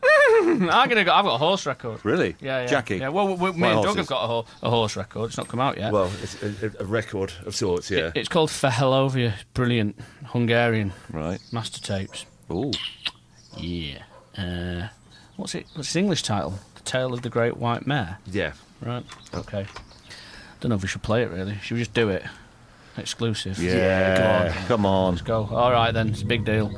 I'm gonna go. I've got a horse record. Really? Yeah, yeah. Jackie. Yeah. Well, we, me and Doug horses? have got a, ho- a horse record. It's not come out yet. Well, it's a, a record of sorts, yeah. It- it's called Fehérlófia. Brilliant Hungarian Right. master tapes. Ooh. Yeah. Uh, what's it? What's its English title? The Tale of the Great White Mare. yeah. Right. Okay. Don't know if we should play it really. Should we just do it? Exclusive. Yeah. Go on. Come on. Let's go. All right then. It's a big deal.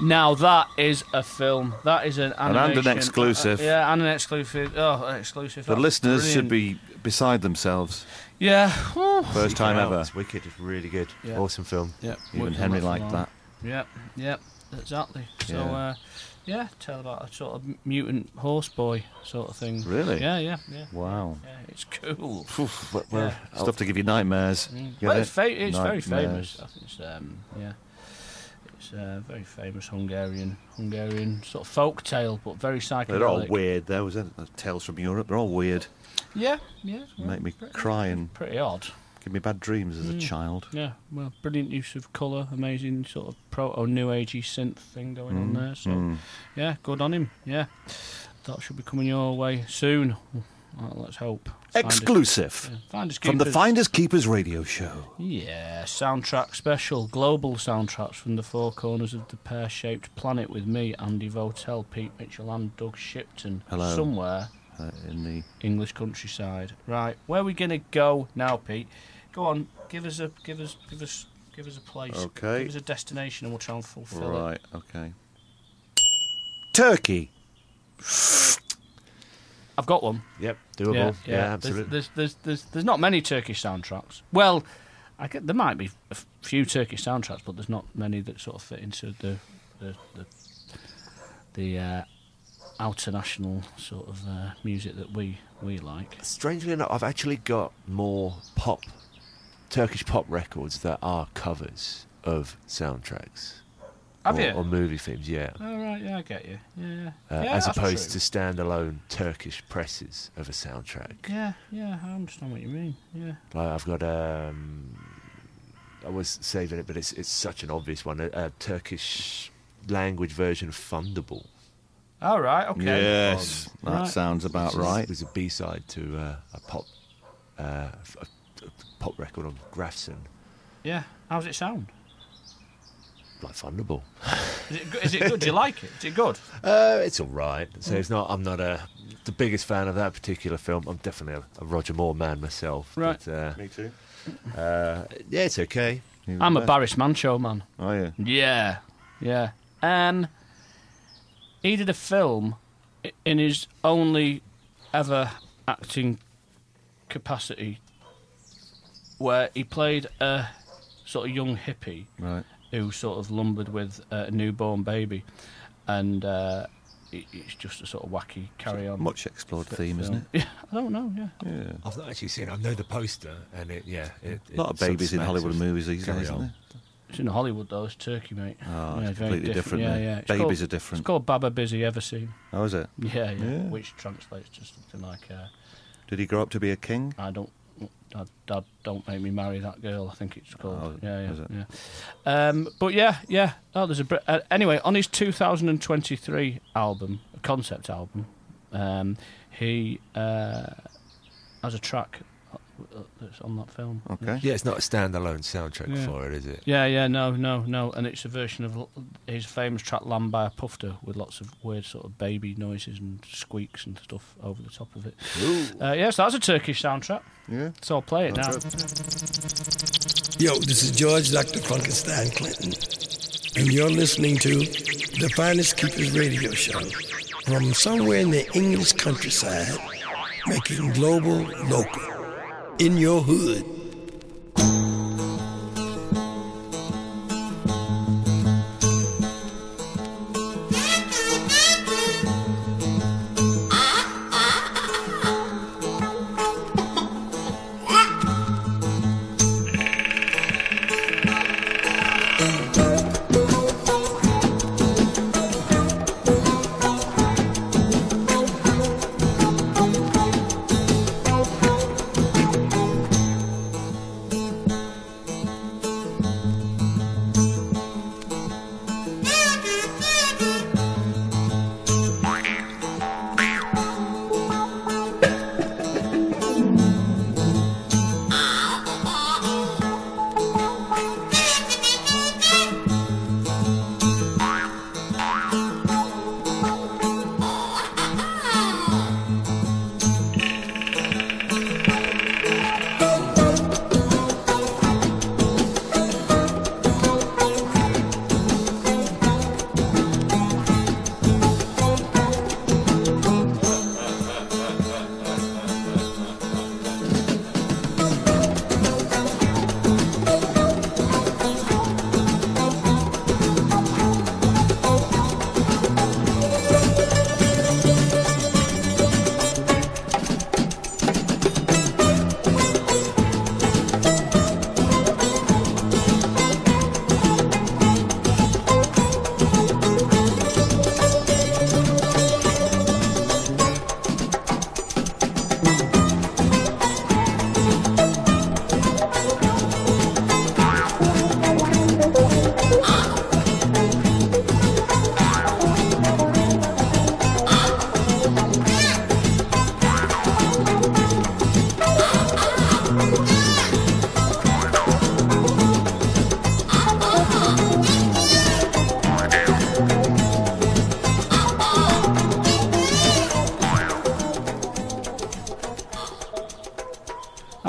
Now that is a film. That is an and animation. an exclusive. Uh, yeah, and an exclusive. Oh, an exclusive. The That's listeners should be beside themselves. Yeah. Whew. First time Wow, ever. It's wicked. It's really good. Yeah. Awesome film. Yeah. Even working Henry liked film. that. Yeah. Yeah. Exactly. So, Yeah. uh, yeah, tell about a sort of mutant horse boy sort of thing. Really? Yeah. Yeah. Yeah. Wow. Yeah. It's cool. Oof, well, well, Yeah. Stuff to give you nightmares. Mm. Get Well, it's, fa- it's very famous. I think it's um, yeah, it's a very famous Hungarian Hungarian sort of folk tale, but very psychedelic. They're all weird, though, isn't it? Tales from Europe. They're all weird. Yeah, yeah. well, make me pretty- cry and Pretty odd. give me bad dreams as Mm. a child. Yeah, well, brilliant use of colour, amazing sort of proto new agey synth thing going on there. So Mm. yeah, good on him. Yeah, that should be coming your way soon. Well, let's hope. Finders- Exclusive yeah, Finders from the Finders Keepers radio show. Yeah, soundtrack special, global soundtracks from the four corners of the pear-shaped planet with me, Andy Votel, Pete Mitchell, and Doug Shipton. Hello. Somewhere Uh, in the English countryside. Right, where are we gonna go now, Pete? Go on, give us a, give us, give us, give us a place. Okay. Give us a destination, and we'll try and fulfil it. right, okay. Turkey. I've got one. Yep, doable. Yeah, Yeah, yeah. absolutely. There's, there's, there's, there's, there's not many Turkish soundtracks. Well, I get, there might be a few Turkish soundtracks, but there's not many that sort of fit into the the the, the uh, outer national sort of uh, music that we we like. Strangely enough, I've actually got more pop, Turkish pop records that are covers of soundtracks. Have or, you? Or movie themes, yeah. Oh right, yeah, I get you. Yeah, Uh, yeah as opposed true. to standalone Turkish presses of a soundtrack. Yeah, yeah, I understand what you mean. Yeah. Like I've got um, I was saving it, but it's it's such an obvious one. A, a Turkish language version of Thunderball. All right. Okay. Yes, that Right. sounds about which is- right. was a B side to uh, a pop uh, f- a, a pop record on Grafson, Yeah. How's it sound? Like Thunderball. Is it, it good? Do you like it? Is it good? Uh, it's all right. So it's not. I'm not a the biggest fan of that particular film. I'm definitely a, a Roger Moore man myself. Right. But, uh, Me too. uh, yeah, it's okay. I'm a Barış Manço man. Oh yeah. Yeah, yeah. Um, he did a film in his only ever acting capacity where he played a sort of young hippie Right. Who sort of lumbered with a newborn baby, and uh, it, it's just a sort of wacky carry on. Much explored theme, isn't it? Yeah, I don't know. Yeah, Yeah. I've not actually seen. it. I know the poster, and it. Yeah, it, A lot of babies in Hollywood movies these Carry days, on. isn't it's in Hollywood though. It's Turkey, mate. Oh, yeah, it's completely different. Yeah, yeah. It's Babies called- are different. It's called Baba Bizi Eversene. Oh, is it? Yeah, yeah, Yeah. which translates to something like uh, Did he grow up to be a king? I don't. Dad, Dad, don't make me marry that girl. I think it's called. Oh, yeah, yeah, yeah. Um, but yeah, yeah. Oh, there's a uh, anyway on his 2023 album, a concept album. Um, he uh, has a track that's on that film. Okay. Yeah, it's not a standalone soundtrack Yeah. for it, is it? Yeah, yeah, no, no, no, and it's a version of his famous track "Lambaya Püf De" with lots of weird sort of baby noises and squeaks and stuff over the top of it. Uh, yeah, so that's a Turkish soundtrack. Yeah. So I'll play it now. Yo, this is George Dr. Funkenstein Clinton, and you're listening to the Finders Keepers radio show from somewhere in the English countryside, making global local in your hood.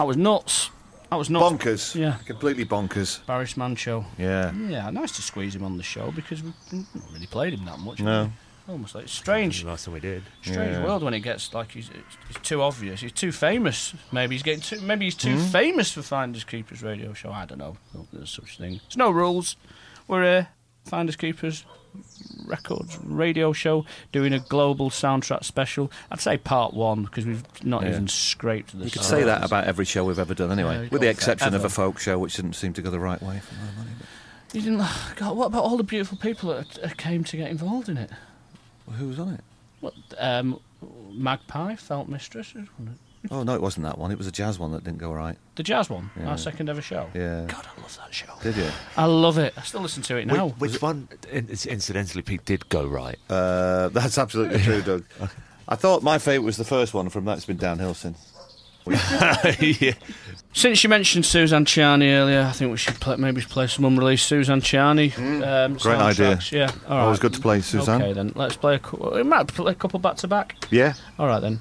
Was nuts. That was nuts. Bonkers. Yeah. Completely bonkers. Barış Manço. Yeah. Yeah, nice to squeeze him on the show because we've not really played him that much. No. Almost like strange. Last time we did. Strange Yeah. world when it gets like he's it's, it's too obvious. He's too famous. Maybe he's getting too. Maybe he's too Hmm? famous for Finders Keepers radio show. I don't know. No, There's such thing. There's no rules. We're a Finders Keepers records radio show doing a global soundtrack special. I'd say part one because we've not Yeah. even scraped the. You could say that about every show we've ever done, anyway, Yeah, with the exception of a folk show, which didn't seem to go the right way for my money. You didn't. God, what about all the beautiful people that came to get involved in it? But who was on it? What, um, Magpie, Felt Mistress, Oh no, it wasn't that one. It was a jazz one that didn't go right. the jazz one, Yeah. our second ever show. Yeah. God, I love that show. Did you? I love it. I still listen to it now. Which, which one, in- incidentally, Pete, did go right? Uh, that's absolutely true, Doug. I thought my favourite was the first one. From that, it's been downhill since. yeah. Since you mentioned Suzanne Ciani earlier, I think we should play, maybe play some unreleased Suzanne Ciani. Um, Mm. Great idea. soundtracks. Yeah, all right. Always good to play Suzanne. Okay, then let's play a. cou- We might play a couple back to back. Yeah. All right then.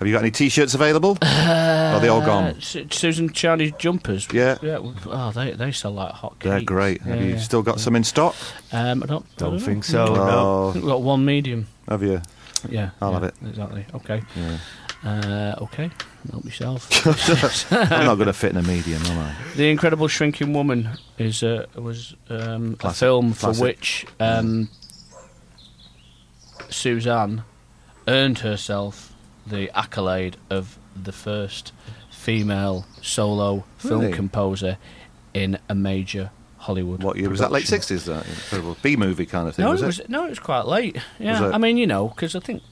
Have you got any T-shirts available? Are they all Uh, gone? Suzanne Ciani's jumpers. Yeah. Yeah. Oh, they they sell like hot cakes. They're great. Have Yeah, you yeah. still got some in stock? Um, I don't. I Don't know. think so. I No. think we've got one medium. Have you? Yeah, I'll yeah, have it. Exactly. Okay. Yeah. Uh, okay. Help yourself. I'm not going to fit in a medium, am I? the Incredible Shrinking Woman is uh, was um, a Classic. film for which um, Suzanne earned herself the accolade of the first female solo film Really? composer in a major Hollywood. What year was that? Late sixties. That incredible B movie kind of thing. No, was it it? was no, it was quite late. Yeah, I mean, you know, because I think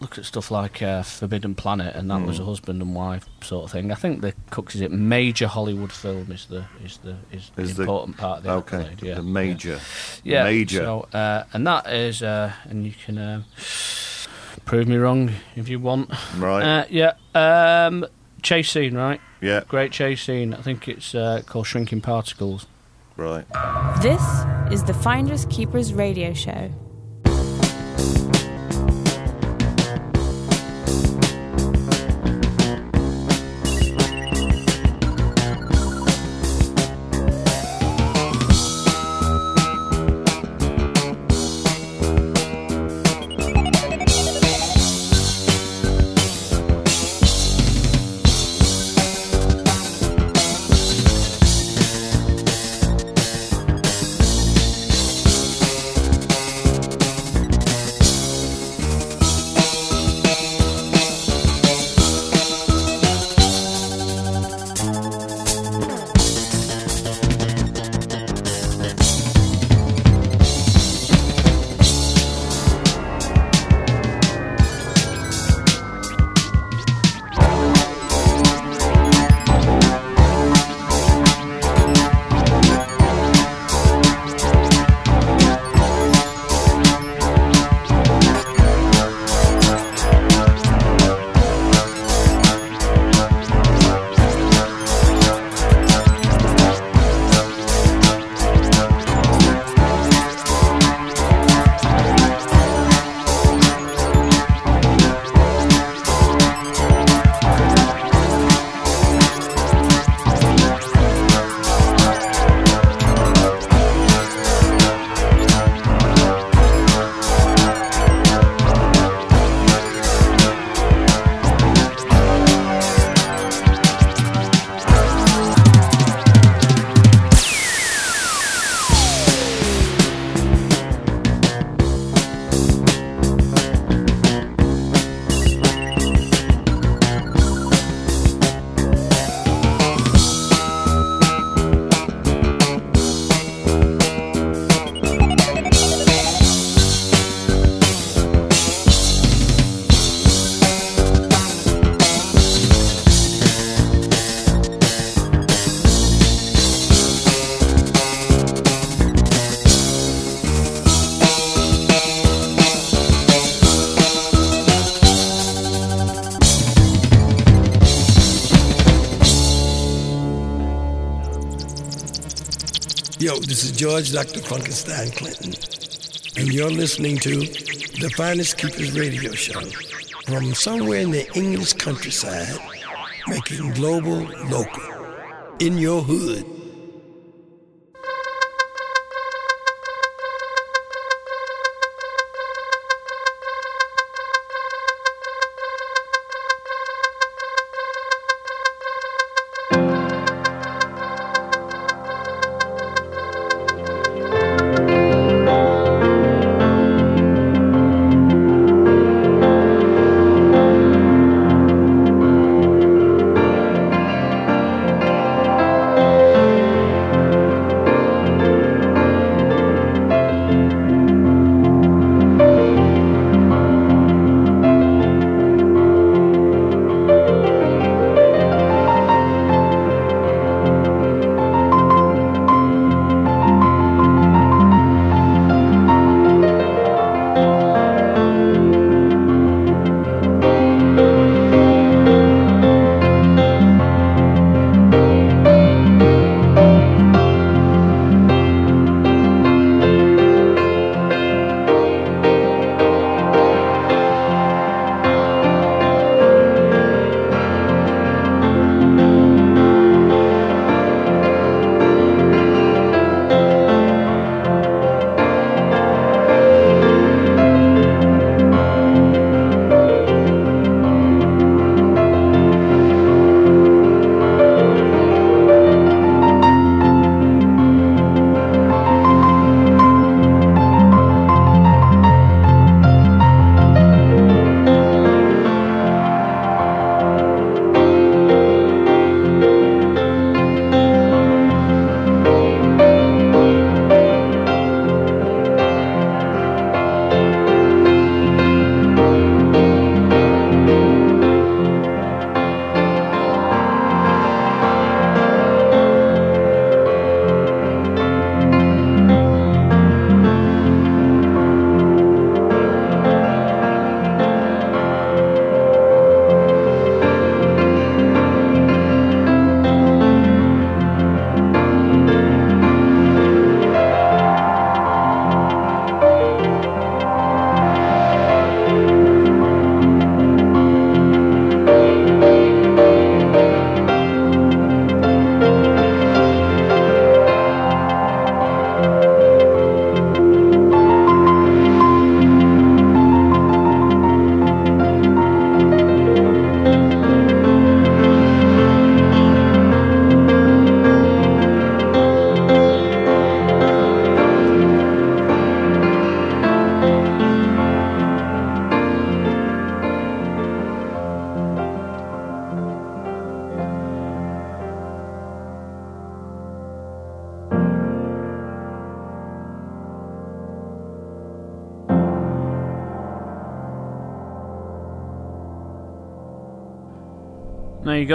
look at stuff like uh, Forbidden Planet, and that Hmm. was a husband and wife sort of thing. I think the Cooks is it major Hollywood film is the is the is, Is the the- important part of the okay, accolade, Yeah, the major, yeah, major. So, uh, and that is, uh, and you can uh, prove me wrong if you want. right? Uh, yeah, um, chase scene, right? yeah, Great chase scene. I think it's uh, called Shrinking Particles. right. This is the Finders Keepers radio show. This is George Dr. Funkenstein Clinton, and you're listening to the Finders Keepers radio show from somewhere in the English countryside, making global local. In your hood.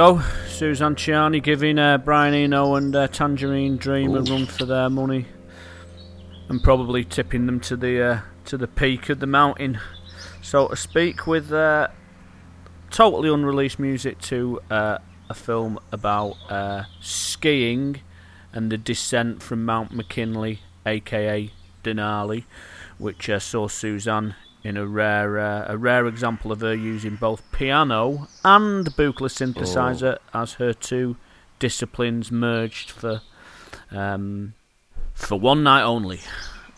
Go. Suzanne Ciani giving uh, Brian Eno and uh, Tangerine Dream a run for their money, and probably tipping them to the uh, to the peak of the mountain, so to speak, with uh, totally unreleased music to uh, a film about uh, skiing and the descent from Mount McKinley, aka Denali, which uh, saw Suzanne in a rare uh, a rare example of her using both piano and Buchla synthesizer as her two disciplines merged for um, for one night only.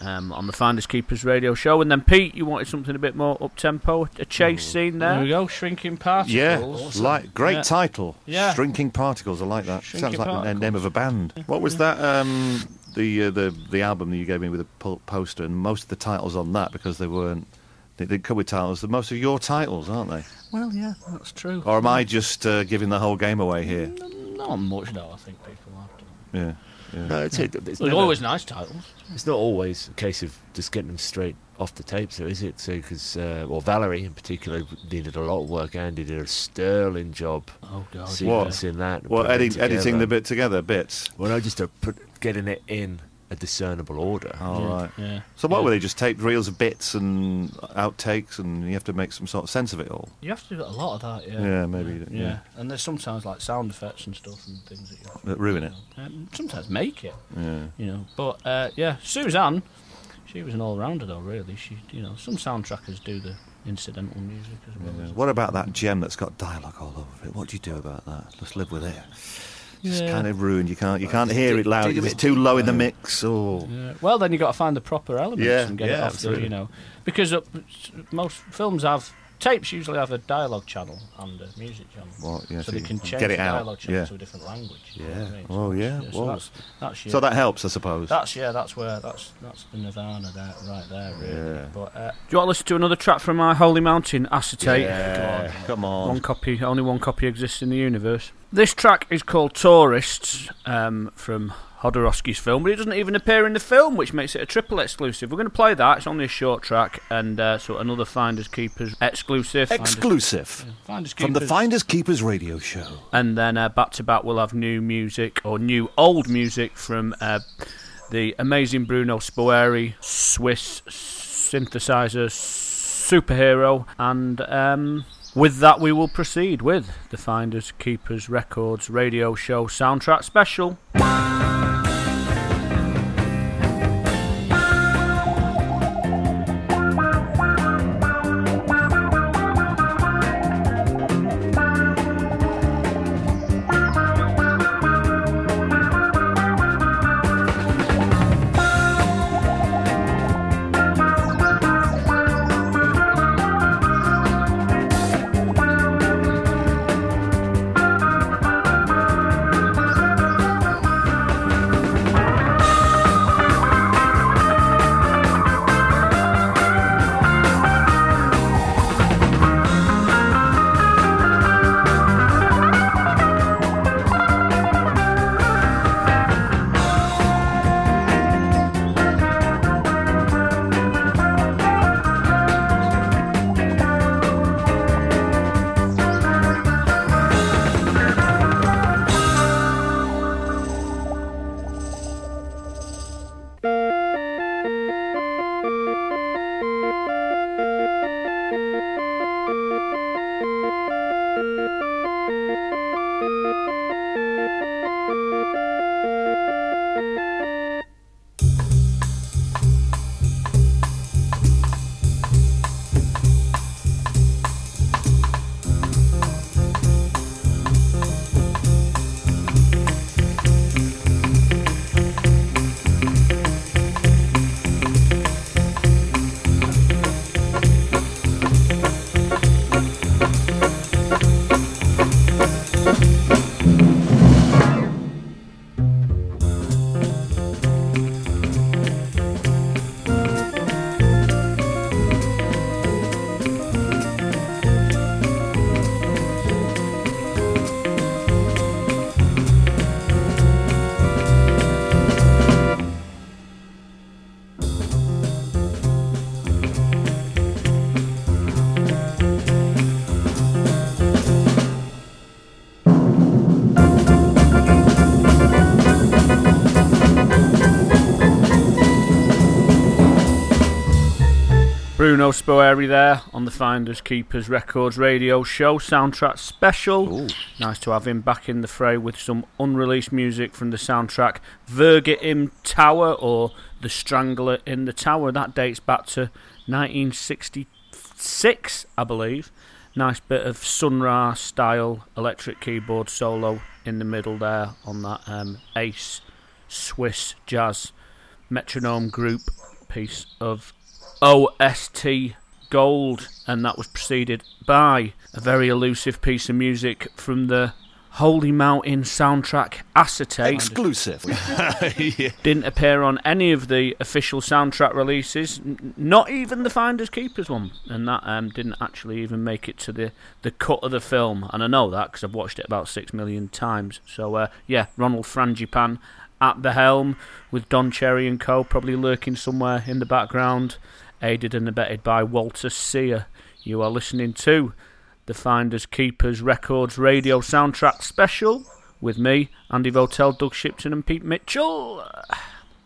Um, on the Finders Keepers radio show, and then Pete, you wanted something a bit more up tempo, a chase scene there. There we go, shrinking particles. Yeah, like great Yeah. title. Yeah. Shrinking particles. I like that. Shrinking Sounds like the name of a band. What was that? Um, the uh, the the album that you gave me with the po- poster, and most of the titles on that because they weren't. They didn't come with titles. They're most of your titles, aren't they? Well, yeah, that's true. Or am I just uh, giving the whole game away here? Not much, though. I think people have to. Yeah. yeah. No, it's, it, it's, There's never- always nice titles. It's not always a case of just getting them straight off the tape, so is it? So, because, uh, well, Valerie in particular needed a lot of work. Andy did a sterling job Oh God. sequencing that. Well, putting it edit, editing the bit together, bits. Well, no, just to put getting it in a discernible order. All right. Yeah. So what yeah. were they? Just taped reels of bits and outtakes, and you have to make some sort of sense of it all. You have to do a lot of that. Yeah. Yeah, maybe, Yeah. yeah. And there's sometimes like sound effects and stuff and things that you have to That ruin it. um, sometimes make it. Yeah. You know. But uh, yeah, Suzanne She was an all-rounder, though. Really, she, you know, some soundtrackers do the incidental music as well. Yeah. What about that gem that's got dialogue all over it? What do you do about that? Just live with it. It's Yeah. kind of ruined. You can't you can't dig- hear it loud. dig a If it's too low in the mix. Or Yeah. Well, then you have got to find the proper elements Yeah, and get it yeah, off the, you know, because uh, most films have tapes usually have a dialogue channel and a music channel, Well, yeah, so so they you can can change get the it out, dialogue channel yeah. to a different language. you know Yeah. I mean? Oh, yeah, so well, that's, that's your, so that helps, I suppose. that's yeah, that's where that's that's the Nirvana there, right there, really. Yeah. But uh, Do you want to listen to another track from my Holy Mountain, Acetate? yeah, come on. One copy, only one copy exists in the universe. This track is called Tourists um, from Jodorowsky's film, but it doesn't even appear in the film, which makes it a triple exclusive. We're going to play that. It's only a short track, and uh, so another Finders Keepers exclusive. Exclusive Finders from the Finders Keepers radio show. and then uh, back to back we'll have new music or new old music from uh, the amazing Bruno Spoerri, Swiss synthesizer superhero, and um, with that we will proceed with the Finders Keepers Records radio show soundtrack special. Bruno Spoerri there on the Finders Keepers Records radio show soundtrack special. Nice to have him back in the fray with some unreleased music from the soundtrack Würger im Tower or The Strangler in the Tower. That dates back to 1966, I believe. Nice bit of Sun Ra style electric keyboard solo in the middle there on that um, Ace Swiss jazz metronome group piece of OST Gold, and that was preceded by a very elusive piece of music from the Holy Mountain soundtrack Acetate. Exclusive. yeah. Didn't appear on any of the official soundtrack releases, n- not even the Finders Keepers one, and that um, didn't actually even make it to the, the cut of the film. And I know that because I've watched it about six million times. So uh, yeah, Ronald Frangipane at the helm with Don Cherry and Co. probably lurking somewhere in the background, aided and abetted by Walter Sear. You are listening to the Finders Keepers Records radio soundtrack special with me, Andy Votel, Doug Shipton, and Pete Mitchell.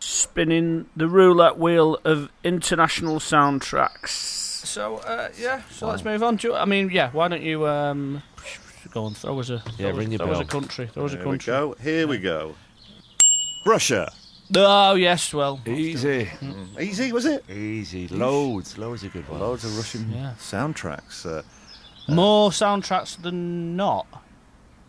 Spinning the roulette wheel of international soundtracks. So, uh, yeah, so let's move on. You, I mean, yeah, why don't you um, go and throw us a, Yeah, throw, ring us, your throw us a country. Throw us a Here we country. go. Here we go. Russia. Oh yes, well, Easy. Easy, was it? Easy. Loads. Loads of good ones. Loads of Russian Yeah. soundtracks. Uh, more soundtracks than not.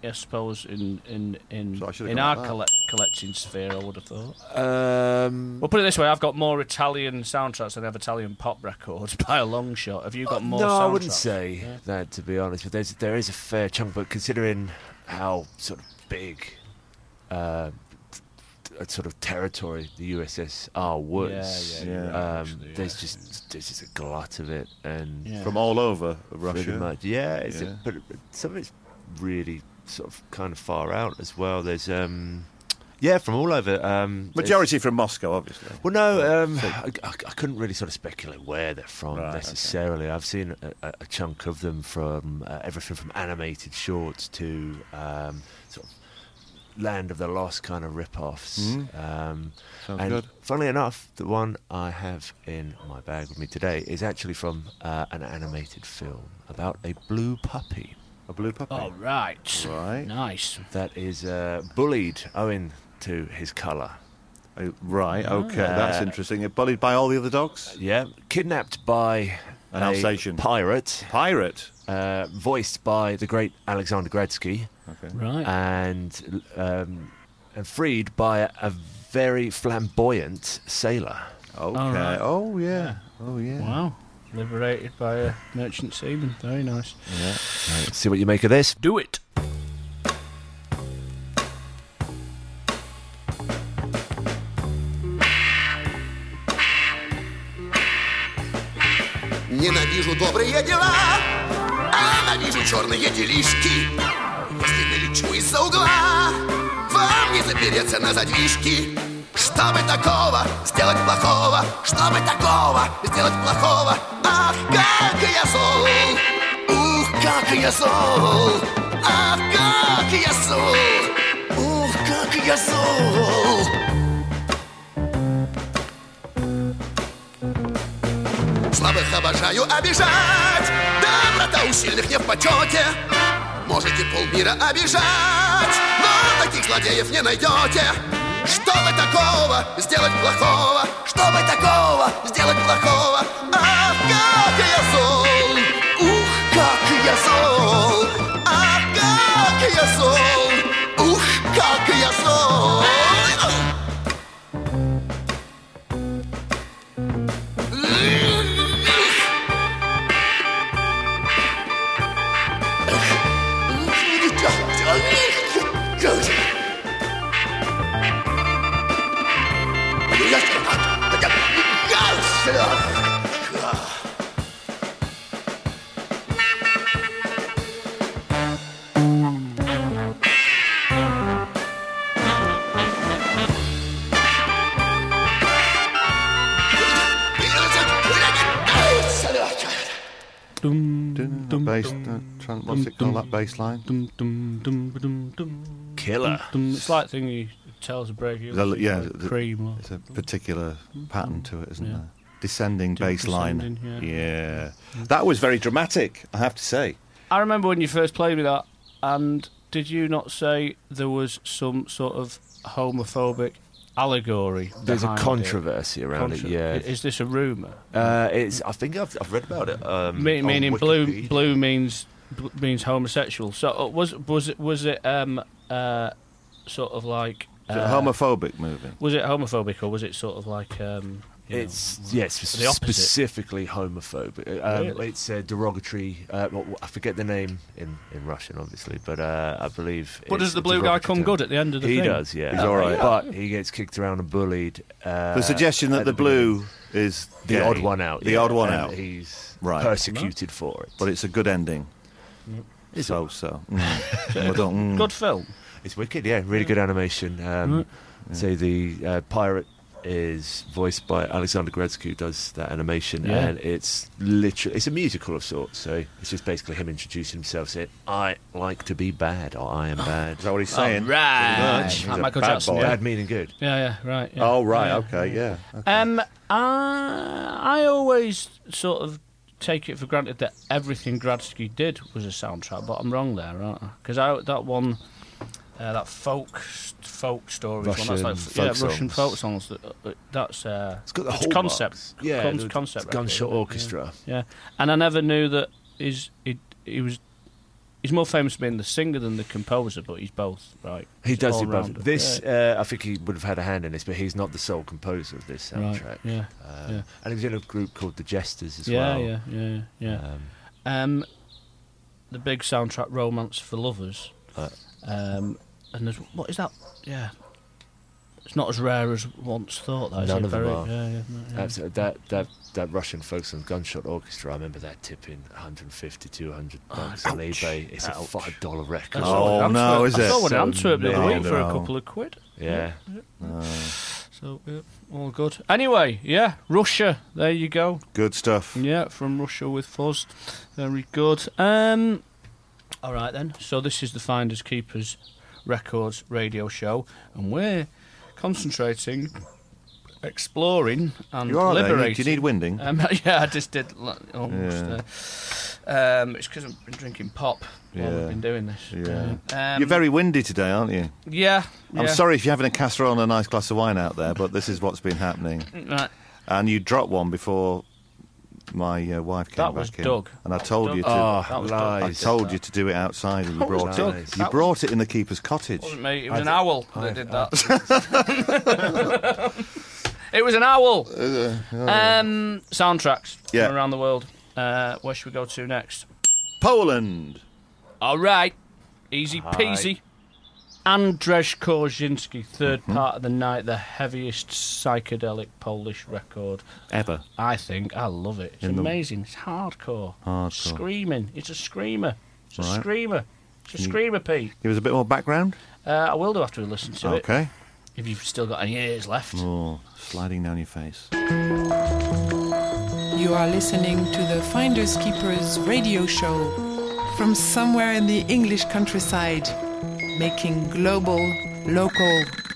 I suppose in in in So in our with collect, collecting sphere, I would have thought. Um, Well, put it this way: I've got more Italian soundtracks than I have Italian pop records by a long shot. Have you got more? no, soundtracks? I wouldn't say that to be honest. But there's there is a fair chunk. But considering how sort of big, uh, t- t- sort of territory the USSR was, Yeah, yeah, Yeah. you're right, um, actually, there's yeah. just there's just a glut of it, and Yeah. From all over pretty Russia. much, yeah. It's Yeah. A, but but some of it's really sort of kind of far out as well. There's um, yeah, from all over. Um, Majority from Moscow, obviously. Well, no, um, I, I, I couldn't really sort of speculate where they're from Right, okay. necessarily. I've seen a, a, a chunk of them from uh, everything from animated shorts to um, sort of Land of the Lost kind of rip-offs. Mhm. Um, Sounds and good. funnily enough, the one I have in my bag with me today is actually from uh, an animated film about a blue puppy A blue puppy. Oh right, Right. nice. that is uh, bullied owing to his colour. Oh, right, okay, that's Uh, interesting. You're bullied by all the other dogs? Yeah, kidnapped by An a Alsatian. pirate. Pirate. uh, voiced by the great Alexander Gradsky, Okay. Right. and um, and freed by a, a very flamboyant sailor. Okay. right. Oh, yeah. Oh, yeah. wow. Liberated by a merchant seaman. Very nice. Let's see what you make of this. Do it. Ненавижу добрые дела, а ненавижу черные делишки. Налечу из-за угла, вам не запереться на задвижки. Чтобы такого сделать плохого, чтобы такого сделать плохого. Ах, как я зол, ух, как я зол, ах, как я зол, ух, как я зол. Слабых обожаю обижать Доброта у сильных не в почете Можете полмира обижать Но таких злодеев не найдете. Что вы такого сделать плохого? Что вы такого сделать плохого? Ах, как я зол! Ух, как я зол! Ах, как я зол! Ух, как я зол Dum, Dun, dum, bass, dum, uh, tran- what's it called, that bass line? dum, dum, dum, dum, dum, Killer. dum. It's like thing you tells a break. The- yeah, like the- cream. Or, It's a particular pattern to it, isn't Yeah. there? Descending De- bass line. descending, yeah. yeah. That was very dramatic, I have to say. I remember when you first played me that, and did you not say there was some sort of homophobic allegory? There's a behind it? controversy around Contra- it. Yeah. Is this a rumor? Uh, it's. I think I've, I've read about it. Um, Me- meaning blue. Blue means bl- means homosexual. So uh, was was it was it um uh sort of like uh, homophobic movie? Was it homophobic or was it sort of like um? You know, It's yes, the specifically homophobic. Um, Really? It's a derogatory. Uh, well, I forget the name in, in Russian, obviously, but uh, I believe. But it's does the blue guy come term. good at the end of the day? He thing? does, yeah. He's all right. but he gets kicked around and bullied. Uh, the suggestion that the blue is the gay. odd one out, The yeah, odd one and out. He's Right. persecuted for it. But it's a good ending. So, so. Mm. Well. Mm. Good film. It's wicked, yeah. Really good animation. Um, So the uh, pirate is voiced by Alexander Gradsky, who does that animation, Yeah. and it's literally it's a musical of sorts. So it's just basically him introducing himself, saying, "I like to be bad," or "I am bad." Is that what he's saying? right. He's Like a Michael bad Jackson. boy. Bad meaning good. yeah, yeah, right. yeah. Oh, right. Yeah. Okay, yeah. Okay. Um, I, I always sort of take it for granted that everything Gradsky did was a soundtrack, but I'm wrong there, aren't I? Because that one, uh, that folk folk stories Russian one. That's like folk yeah, Russian folk songs. That, uh, that's uh, It's got the whole concept. Yeah, con- the concept. record, Gunshot isn't? Orchestra. Yeah. yeah, and I never knew that he's he, he was. He's more famous for being the singer than the composer, but he's both, right? He He's does do both. This, Yeah. uh, I think he would have had a hand in this, but he's not the sole composer of this Right, soundtrack. yeah, Um, yeah. And he was in a group called the Jesters as yeah, well. yeah, yeah, yeah. Um, Um, the big soundtrack, "Romance for Lovers," Uh. And there's what is that? Yeah, it's not as rare as once thought. That is None it? of them are. Yeah, yeah, yeah. Absolutely. That that that Russian folk song Gunshot Orchestra. I remember that tipping 150, 200 bucks on eBay. It's a five dollar record. I saw one in no, Antwerp- is I saw one in So Antwerp the other week for a couple of quid. Yeah. So yeah, all good. Anyway, yeah, Russia. There you go. Good stuff. Yeah, from Russia with Fuzz. Very good. Um, all right then. So this is the Finders Keepers Records radio show, and we're concentrating, exploring, and You are liberating. Do you need winding? Um, yeah, I just did almost. Yeah. Uh, um, it's because I've been drinking pop while we've Yeah. been doing this. Yeah. Um, You're very windy today, aren't you? Yeah. I'm yeah. sorry if you're having a casserole and a nice glass of wine out there, but this is what's been happening. Right. And you dropped one before my uh, wife came That back was in. Doug. And I told Doug- you to. Oh, That was lies. I told you to do it outside, and you That was brought Doug. it. That You was- brought it in the keeper's cottage. wasn't me. It was I an th- owl I- that did that. it was an owl. Um, soundtracks Yeah. from around the world. Uh, where should we go to next? Poland. All right, easy peasy. Andrzej Korzynski, 3rd Mm-hmm. part of the night, the heaviest psychedelic Polish record. Ever. I think I love it. It's In the- amazing. It's hardcore. Hardcore. Screaming. It's a screamer. It's a Right. screamer. It's a Can you- screamer, Pete. Give us a bit more background. Uh, I will do after we listen to it. Okay. If you've still got any ears left. Oh, sliding down your face. You are listening to the Finders Keepers radio show from somewhere in the English countryside, making global, local.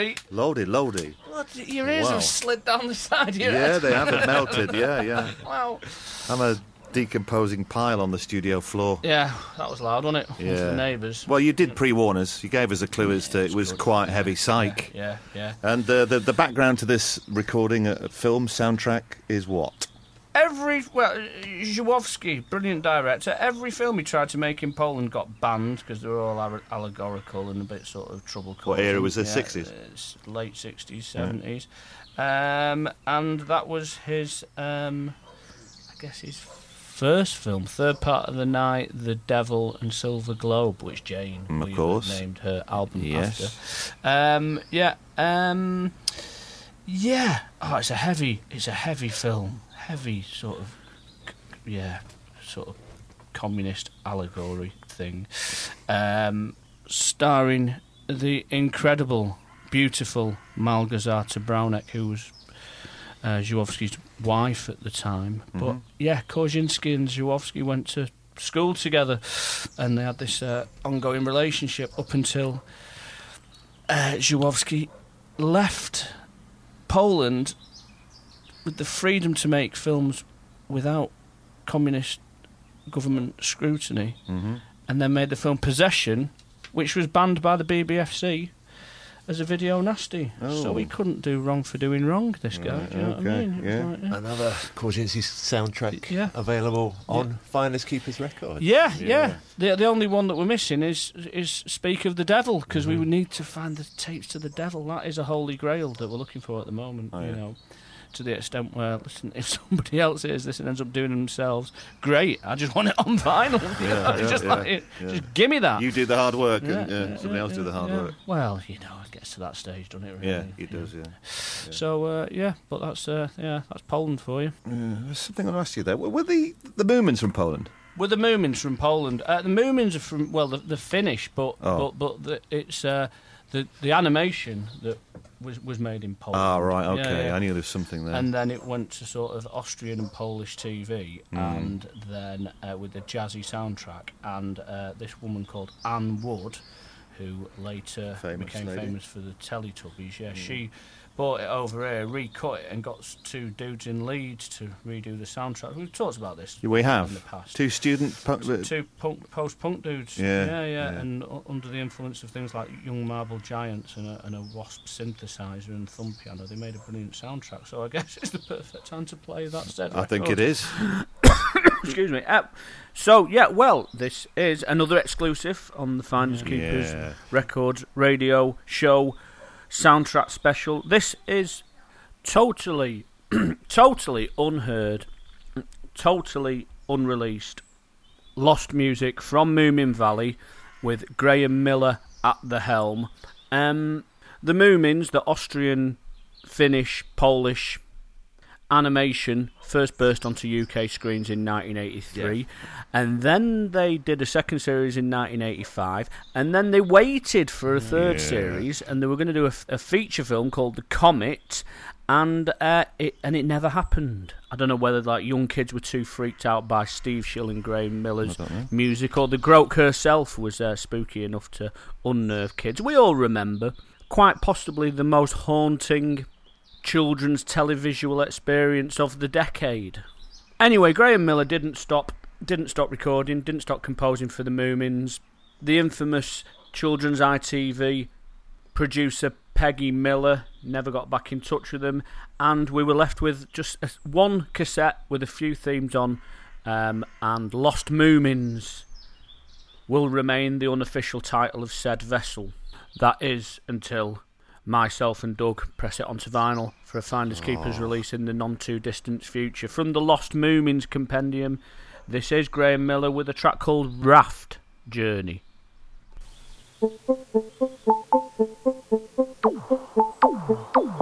Pete? Loaded, loaded. What? Your ears Wow. have slid down the side Yeah, head. they haven't melted. Yeah, yeah. Wow. I'm a decomposing pile on the studio floor. Yeah, that was loud, wasn't it? For the neighbours. Well, you did pre-warn us. You gave us a clue as to it was quite heavy psych. Yeah, yeah. And uh, the the background to this recording, uh, film soundtrack, is what? Every well, Żuławski, brilliant director. Every film he tried to make in Poland got banned because they were all allegorical and a bit sort of trouble. What era was causing. this, Yeah, 60s? it's late sixties, seventies, um, and that was his. Um, I guess his first film, third part of the night, The Devil and Silver Globe, which Jane Mm, of course. named her album Yes. after. Um, yeah, um, yeah. Oh, it's a heavy, it's a heavy film, heavy sort of, yeah, sort of communist allegory thing, um, starring the incredible, beautiful Malgorzata Braunek, who was uh, Żuławski's wife at the time. But Mhm. yeah, Korzynski and Żuławski went to school together, and they had this uh, ongoing relationship up until uh, Zhuwowski left Poland with the freedom to make films without communist government scrutiny, Mm-hmm. and then made the film Possession, which was banned by the BBFC as a video nasty. So Oh. he couldn't do wrong for doing wrong. This guy, Right, do you know what I mean? Yeah. like, yeah. Another Korzynski soundtrack Yeah. available Yeah. on Finders Keepers Records. Yeah, yeah. The the only one that we're missing is is Speak of the Devil because we would need to find the tapes to the devil. That is a holy grail that we're looking for at the moment. Oh, You yeah. know, to the extent where listen, if somebody else hears this and ends up doing it themselves, great. I just want it on vinyl. you Yeah, know, yeah, just yeah, like it, just give me that. You do the hard work, and yeah, yeah, somebody else do the hard work. Well, you know, it gets to that stage, doesn't it? Really? Yeah, it does. Yeah. So uh, yeah, but that's uh, yeah, that's Poland for you. There's something I want to ask you there. Were the the Moomins from Poland? Were the Moomins from Poland? Uh, the Moomins are from well, the, the Finnish, but Oh. but but the, it's uh, the the animation that was was made in Poland. Ah, right. Yeah, Okay, yeah. I knew there was something there. And then it went to sort of Austrian and Polish TV, Mm. and then uh, with the jazzy soundtrack, and uh, this woman called Anne Wood, who later Famous became lady. famous for the Teletubbies. Yeah, Mm. she bought it over here, recut it, and got two dudes in Leeds to redo the soundtrack. We've talked about this. we in have the past. two student. punk- T- two punk, post-punk dudes. Yeah, yeah, yeah, yeah. and under the influence of things like Young Marble Giants and a, and a Wasp synthesizer and thumb piano, they made a brilliant soundtrack. So I guess it's the perfect time to play that set. I think it is. Excuse me. Uh, so yeah, well, this is another exclusive on the Finders Keepers Yeah. Records radio show soundtrack special. This is totally, totally unheard, totally unreleased, lost music from Moomin Valley, with Graeme Miller at the helm. Um, the Moomins, the Austrian, Finnish, Polish animation first burst onto UK screens in 1983, and then they did a second series in 1985, and then they waited for a third Yeah. series, and they were going to do a feature film called The Comet, and uh, it and it never happened. I don't know whether like young kids were too freaked out by Steve Shill and Graeme Miller's I don't know. music, or the Groke herself was uh, spooky enough to unnerve kids. We all remember quite possibly the most haunting children's televisual experience of the decade. Anyway, Graeme Miller didn't stop didn't stop recording, didn't stop composing for the Moomins. The infamous children's ITV producer Peggy Miller never got back in touch with them, and we were left with just one cassette with a few themes on, um, and Lost Moomins will remain the unofficial title of said vessel. That is until myself and Doug press it onto vinyl for a Finders Keepers Oh. release in the non too distant future. From the Lost Moomins compendium, this is Graeme Miller with a track called Raft Journey.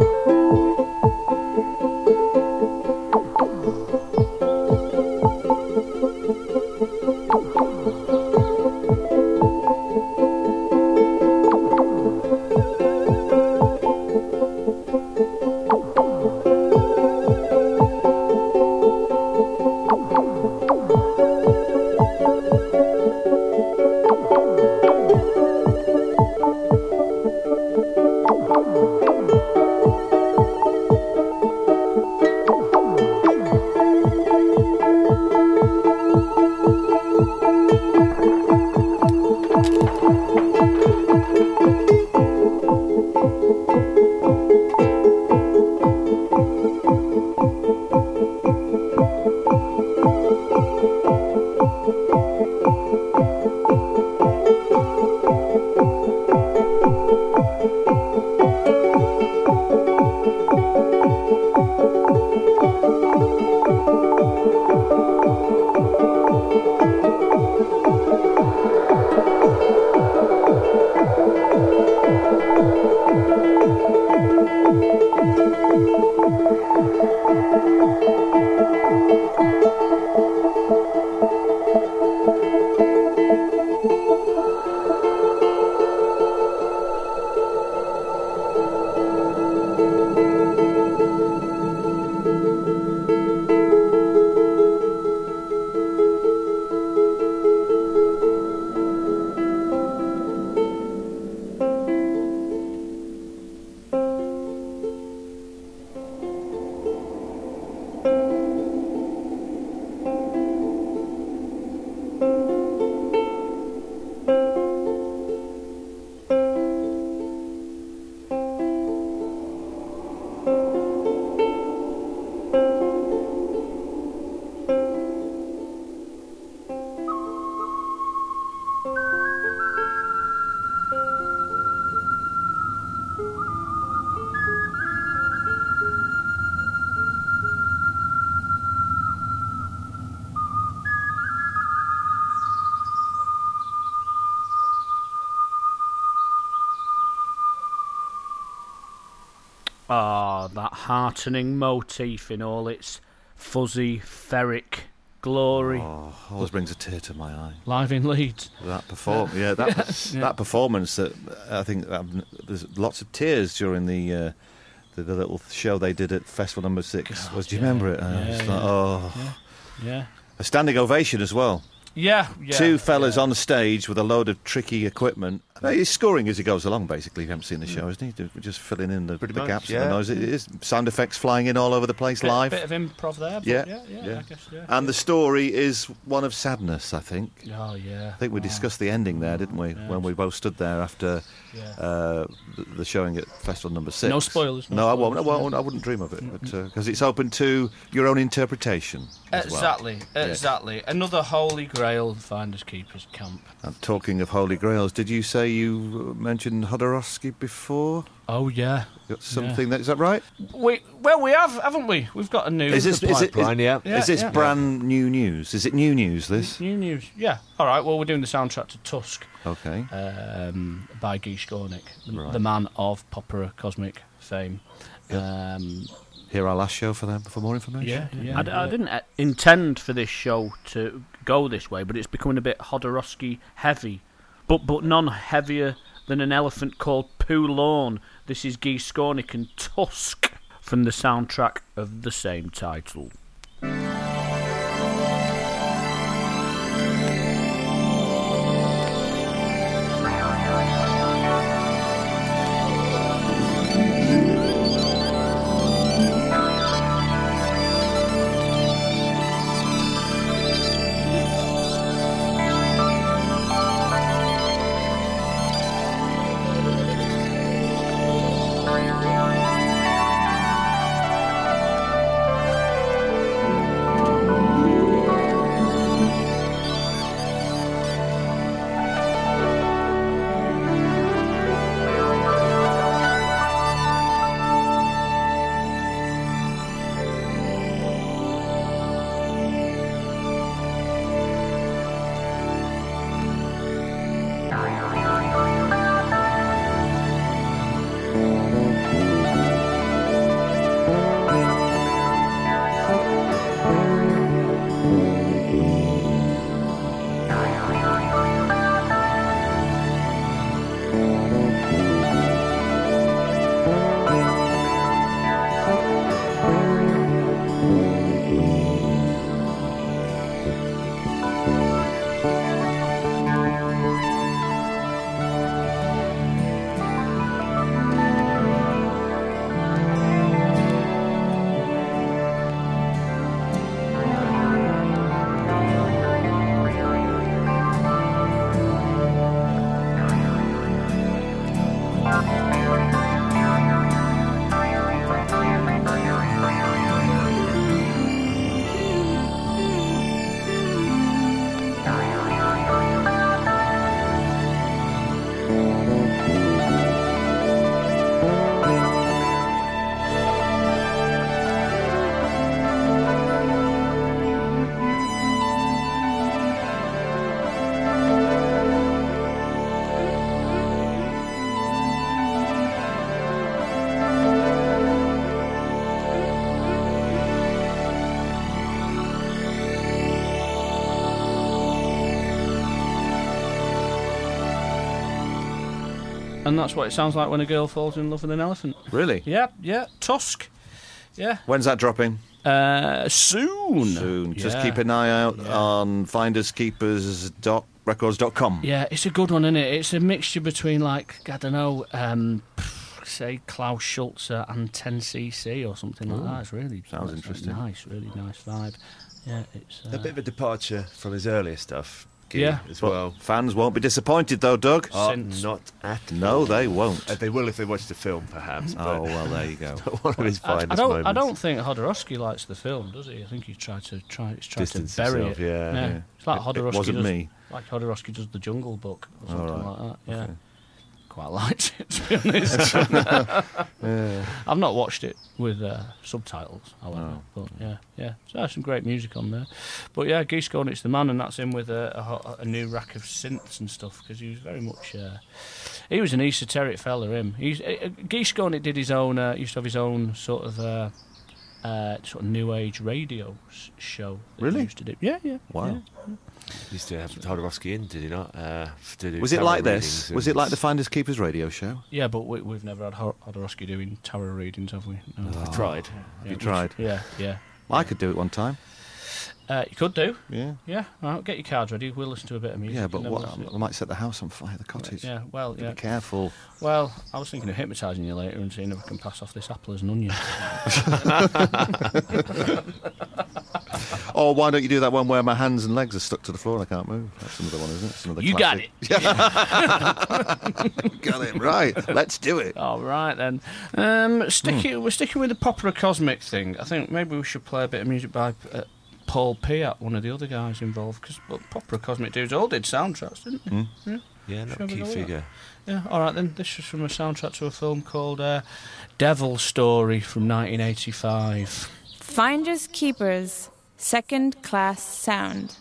that heartening motif in all its fuzzy, ferric glory. Oh, always brings a tear to my eye. Live in Leeds. That perform, yeah, that Yeah. that performance. That I think um, there's lots of tears during the, uh, the the little show they did at Festival Number Six. was do you yeah. remember it? Uh, Yeah, it's yeah. like, oh, Yeah. a standing ovation as well. Yeah, yeah. Two fellas on stage with a load of tricky equipment. Uh, He's scoring as he goes along, basically. If you haven't seen the show, isn't he? Just filling in the, Pretty the much, gaps yeah. and the noise. It is sound effects flying in all over the place Bit, live. bit of improv there. But yeah, yeah, yeah, I guess, yeah. And the story is one of sadness, I think. Oh, yeah. I think we Wow. discussed the ending there, didn't we? Yeah. When we both stood there after Yeah. uh, the, the showing at Festival Number Six. No spoilers, no No, I won't. I won't. I wouldn't dream of it, but because it's open to your own interpretation. as well. Exactly, Yeah. exactly. Another holy grail finders keepers camp. And talking of holy grails, did you say you uh, mentioned Jodorowsky before? Oh yeah, Got something that is that right? we well we have haven't we? We've got a new Is this is it, is, pipeline, yeah. Yeah, is this yeah. brand new news? Is it new news? This new news. Yeah. All right. Well, we're doing the soundtrack to Tusk okay? um, by Guy Skornik, the, Right. the man of Popera Cosmic fame. Um, Hear our last show for them for more information. yeah, yeah. I, d- I didn't uh, intend for this show to go this way, but it's becoming a bit Jodorowsky heavy, but but none heavier than an elephant called Poulon. This is Guy and Tusk from the soundtrack of the same title. And that's what it sounds like when a girl falls in love with an elephant. Really? Yeah, yeah. Tusk. Yeah. When's that dropping? Uh, soon. Soon. Just Yeah. keep an eye out on finderskeepers.records.com. Yeah, it's a good one, isn't it? It's a mixture between like I don't know, um, say Klaus Schulze and 10cc or something like that. It's really Sounds interesting. Nice, really nice vibe. Yeah, it's uh, A bit of a departure from his earlier stuff. Gee, Yeah. as But well. fans won't be disappointed though, Doug. Oh, Since- not at No, they won't. Uh, they will if they watch the film, perhaps. Oh, well, there you go. one of his I, I don't. moments. I don't think Jodorowsky likes the film, does he? I think he's tried to try. He's tried Distance to bury himself, it. yeah, yeah. It's like It- it wasn't does. me. Like Jodorowsky does the Jungle Book or something right. like that. Yeah. Okay. Quite liked it to be honest. I've not watched it with uh, subtitles, however. But yeah, yeah. So there's some great music on there. But yeah, Guy Skornik's the man, and that's him with a, a, a new rack of synths and stuff because he was very much. Uh, he was an esoteric fella. Him. He's uh, uh, Geese Gornit did his own. Uh, used to have his own sort of. Uh, uh, sort of new age radio show. Really? Used to do. Yeah, yeah. Wow. yeah. He used to have Jodorowsky in, did he not? Uh, to do Was it like this? Was it like the Finders Keepers radio show? Yeah, but we, we've never had Hod- Jodorowsky doing tarot readings, have we? No. I tried. Yeah, you we- tried? Yeah, yeah. I could do it one time. Uh, you could do. Yeah. Yeah, all right, get your cards ready. We'll listen to a bit of music. Yeah, but what, we'll I might set the house on fire, the cottage. Yeah, well, yeah. Be careful. Well, I was thinking of hypnotising you later and seeing if I can pass off this apple as an onion. Or why don't you do that one where my hands and legs are stuck to the floor and I can't move? That's another one, isn't it? That's another you got it. got it right. Let's do it. All right then. Um, sticking, Hmm. we're sticking with the Popera Cosmic thing. I think maybe we should play a bit of music by uh, Paul Piot, one of the other guys involved, because Popera Cosmic dudes all did soundtracks, didn't they? Hmm. Yeah. Yeah, not a key go with that? figure. Yeah, all right then. This is from a soundtrack to a film called uh, Devil Story from 1985. Finders Keepers, second class sound.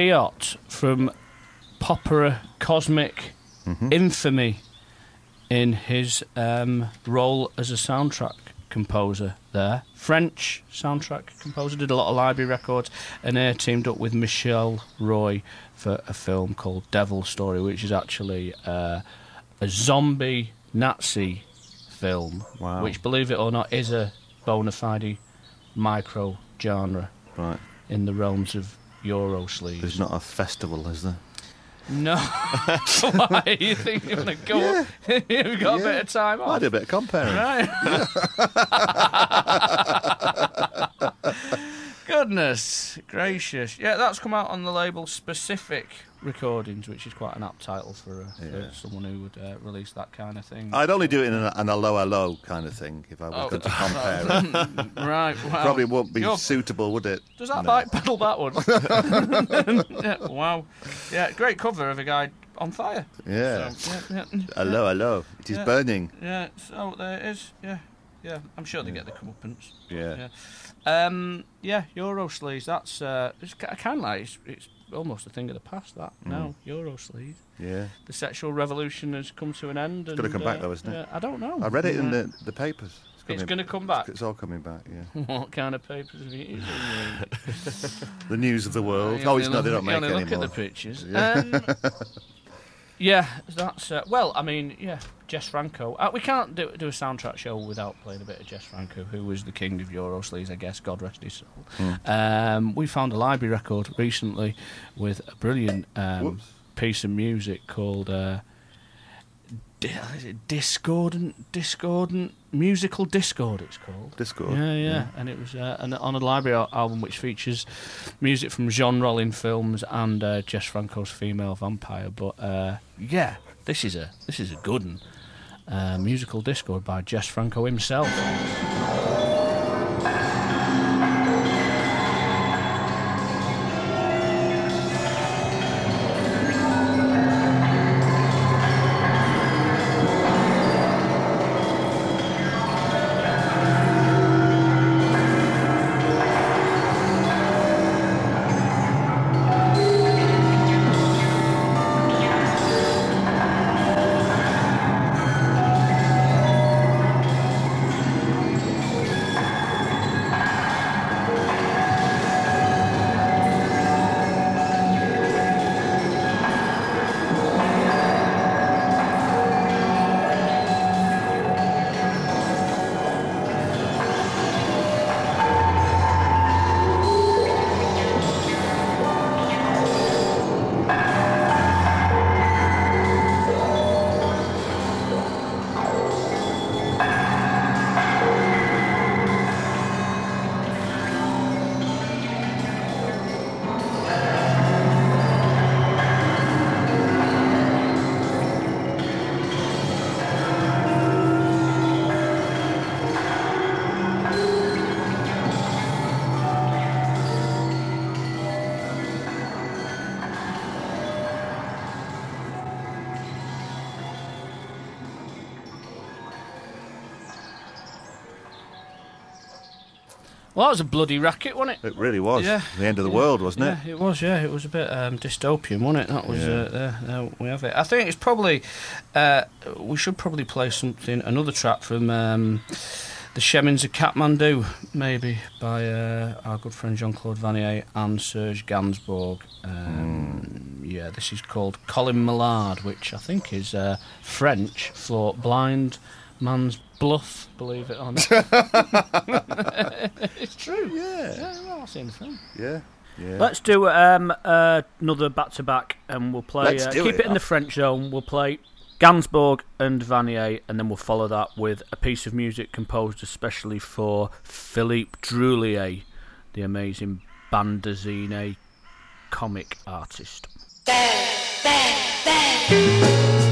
Piot from Popera Cosmic infamy in his um, role as a soundtrack composer there. French soundtrack composer, did a lot of library records, and here teamed up with Michelle Roy for a film called Devil Story, which is actually uh, a zombie Nazi film, Wow. which, believe it or not, is a bona fide micro genre. Right. in the realms of Euro sleaze. There's not a festival, is there? No. Why? You think you're going to go? You've got a bit of time off. I did a bit of comparing. Right. Goodness gracious. Yeah, that's come out on the label Specific Recordings, which is quite an apt title for, uh, Yeah. for someone who would uh, release that kind of thing. I'd only do it in a, an a low low kind of thing if I was Oh. going to compare it. right, well. Probably wouldn't be suitable, would it? Does that No. bike pedal backwards? yeah, wow. Yeah, great cover of a guy on fire. Yeah. So, yeah, yeah. Hello, hello. It is burning. Yeah, so there it is. Yeah, yeah. I'm sure they get the comeuppance. Yeah. Yeah. Um, yeah, Euro sleaze. That's uh, it's kind of like it's, it's almost a thing of the past. That Mm. now Euro sleaze. Yeah. The sexual revolution has come to an end. It's going to come back uh, though, isn't it? yeah, I don't know. I read it in the, the papers. It's gonna come back? It's all coming back, yeah. what kind of papers have you used? the news of the world. Oh, it's not, they don't make only anymore. look at the pictures. Yeah. Um, Yeah, that's uh, well. I mean, yeah, Jess Franco. Uh, we can't do, do a soundtrack show without playing a bit of Jess Franco, who was the king of Euro I guess. God rest his soul. Hmm. Um, we found a library record recently with a brilliant um, piece of music called uh, di- is it discordant, discordant musical discord. It's called Discord, Yeah, yeah, yeah. and it was uh, an, on a library al- album which features music from Jean Rollin films and uh, Jess Franco's Female Vampire. But uh, yeah, this is a this is a good one. Musical discord by Jess Franco himself. Well, that was a bloody racket, wasn't it? It really was. Yeah. The end of the Yeah. world, wasn't it? Yeah, it was. Yeah, it was a bit um, dystopian, wasn't it? That was. Yeah. Uh, there, there we have it. I think it's probably. Uh, we should probably play something, another track from um, the Chemins of Kathmandu, maybe by uh, our good friend Jean Claude Vannier and Serge Gainsbourg. Um, Yeah, this is called Colin-Maillard, which I think is uh, French for blind man's bluff. Believe it or not. it's true. Yeah. Yeah, well, I've seen the film. Yeah. Yeah. Let's do um, uh, another back to back, and we'll play. Let's Uh, do keep it. it in the French zone. We'll play Gainsbourg and Vannier, and then we'll follow that with a piece of music composed especially for Philippe Druillet, the amazing bande dessinée comic artist. Soyez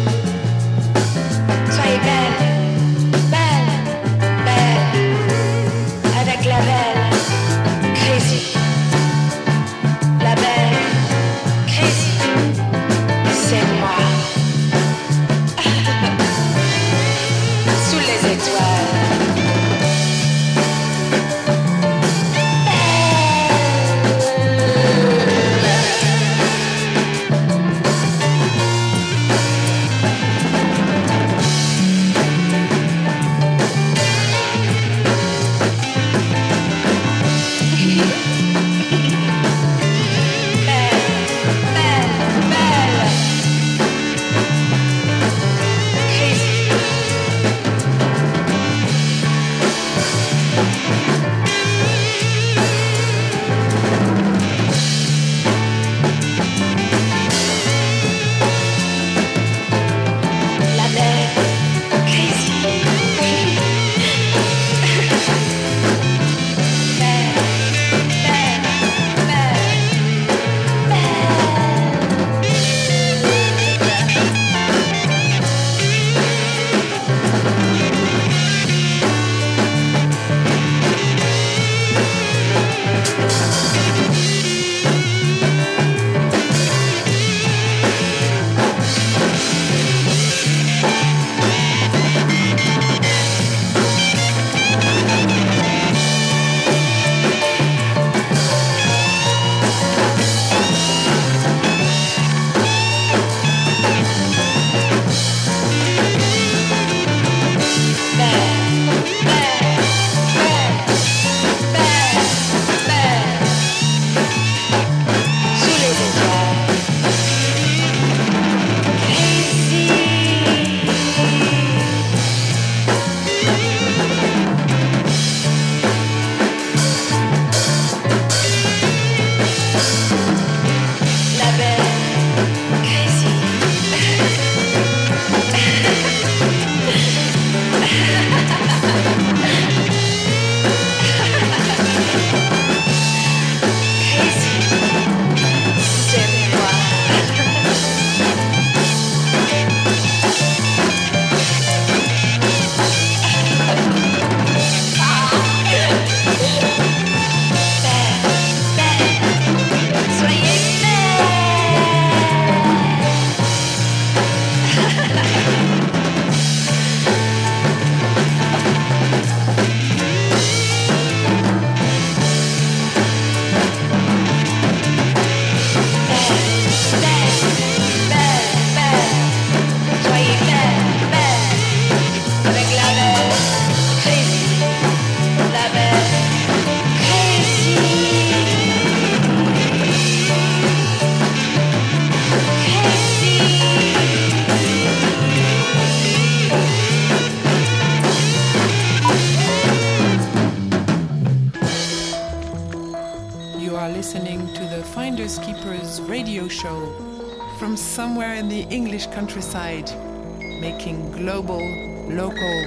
countryside, making global, local,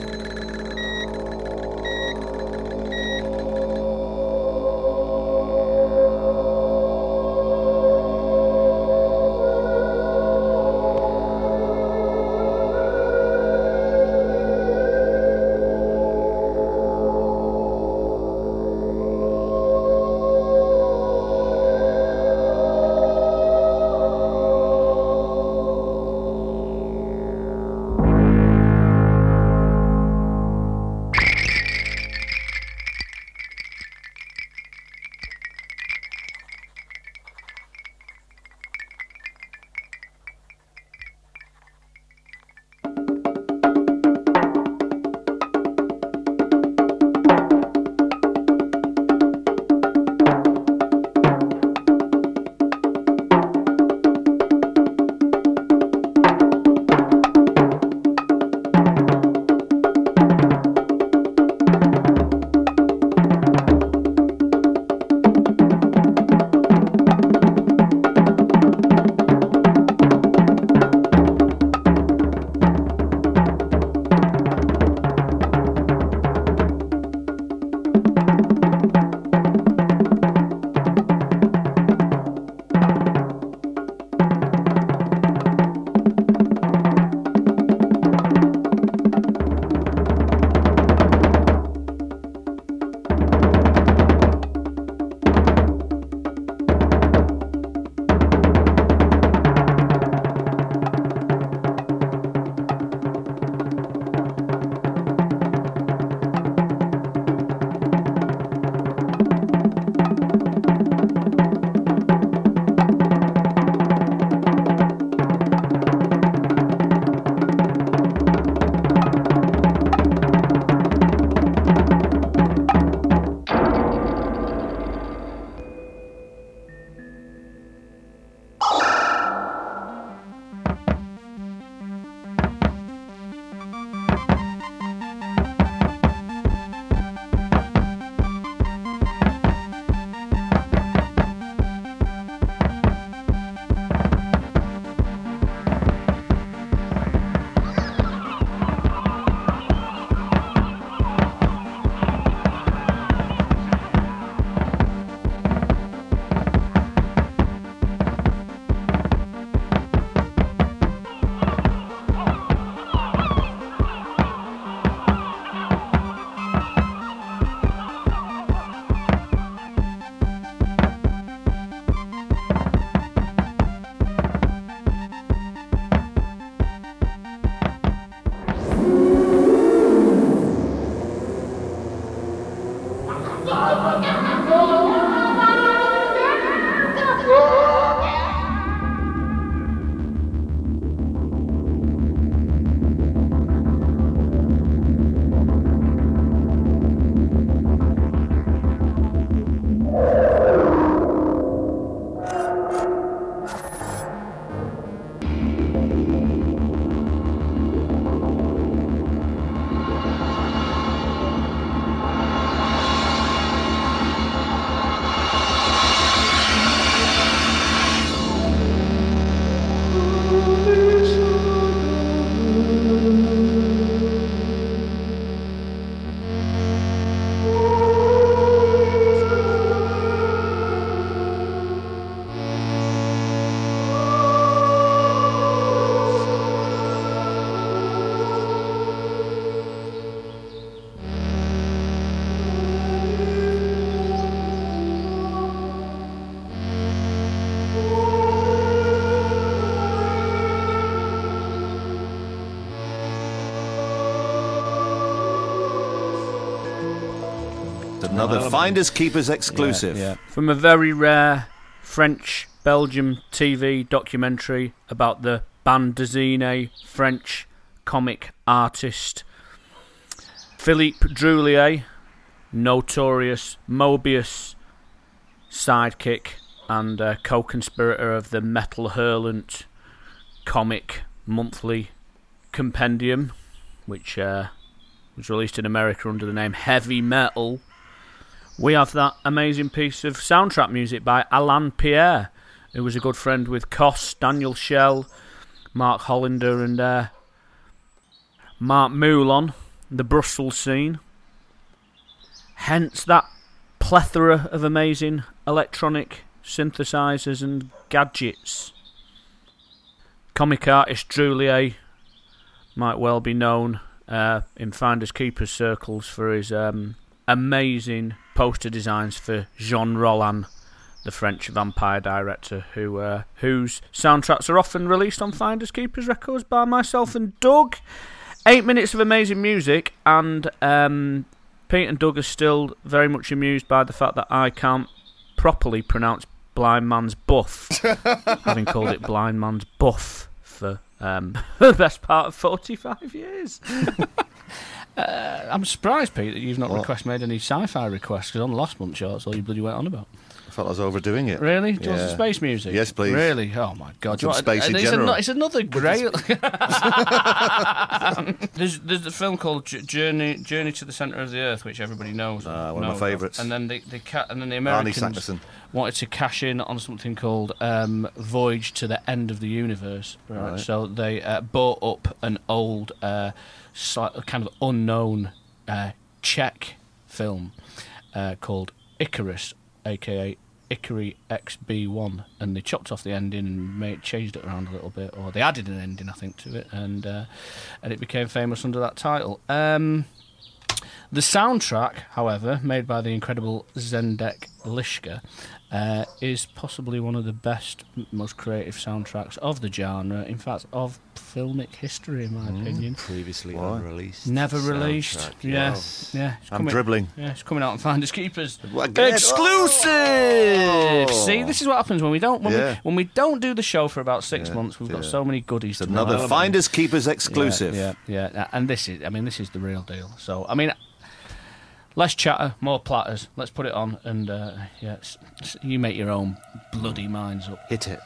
Another Finders Keepers exclusive. Yeah, yeah. From a very rare French Belgium TV documentary about the bande dessinée French comic artist Philippe Druillet, notorious Moebius sidekick and uh, co conspirator of the Metal Hurlant comic monthly compendium, which uh, was released in America under the name Heavy Metal we have that amazing piece of soundtrack music by Alain Pierre, who was a good friend with Cos, Daniel Schell, Marc Hollander, and uh, Marc Moulin, the Brussels scene. Hence that plethora of amazing electronic synthesizers and gadgets. Comic artist Druillet might well be known uh, in finders keepers circles for his um, amazing poster designs for Jean Rollin, the French vampire director, who uh, whose soundtracks are often released on finders keepers records by myself and Doug. Eight minutes of amazing music, and um, Pete and Doug are still very much amused by the fact that I can't properly pronounce Blind Man's Buff, having called it Blind Man's Buff for um, the best part of 45 years. uh, I'm surprised, Pete, that you've not What? request made any sci-fi requests because on last month's show, that's all you bloody went on about. I felt I was overdoing it. Really? Do you want Yeah. some space music? Yes, please. Really? Oh my god! Some Do you want- spacey and it's, general. ano- it's another great. there's there's a film called Journey Journey to the Center of the Earth, which everybody knows. Ah, one of my favourites. And then the the ca- and then the Americans wanted to cash in on something called um, Voyage to the End of the Universe. Right. Right. So they uh, bought up an old, uh, kind of unknown uh, Czech film uh, called Icarus, aka Ikarie XB1, and they chopped off the ending and made, changed it around a little bit, or they added an ending, I think, to it, and uh, and it became famous under that title. Um, the soundtrack, however, made by the incredible Zdeněk Liška, uh, is possibly one of the best, most creative soundtracks of the genre. In fact, of filmic history, in my opinion. Previously Why? unreleased. Never released. soundtrack, Yeah, yes. yeah. It's I'm dribbling. Yeah, it's coming out on Finders Keepers. Exclusive. Oh. See, this is what happens when we don't when, Yeah. we, when we don't do the show for about six Yeah, months. We've got so many goodies. It's to another provide. Finders Keepers exclusive. Yeah, yeah, yeah. And this is, I mean, this is the real deal. So, I mean, less chatter, more platters. Let's put it on, and uh, yeah, you make your own bloody minds up. Hit it.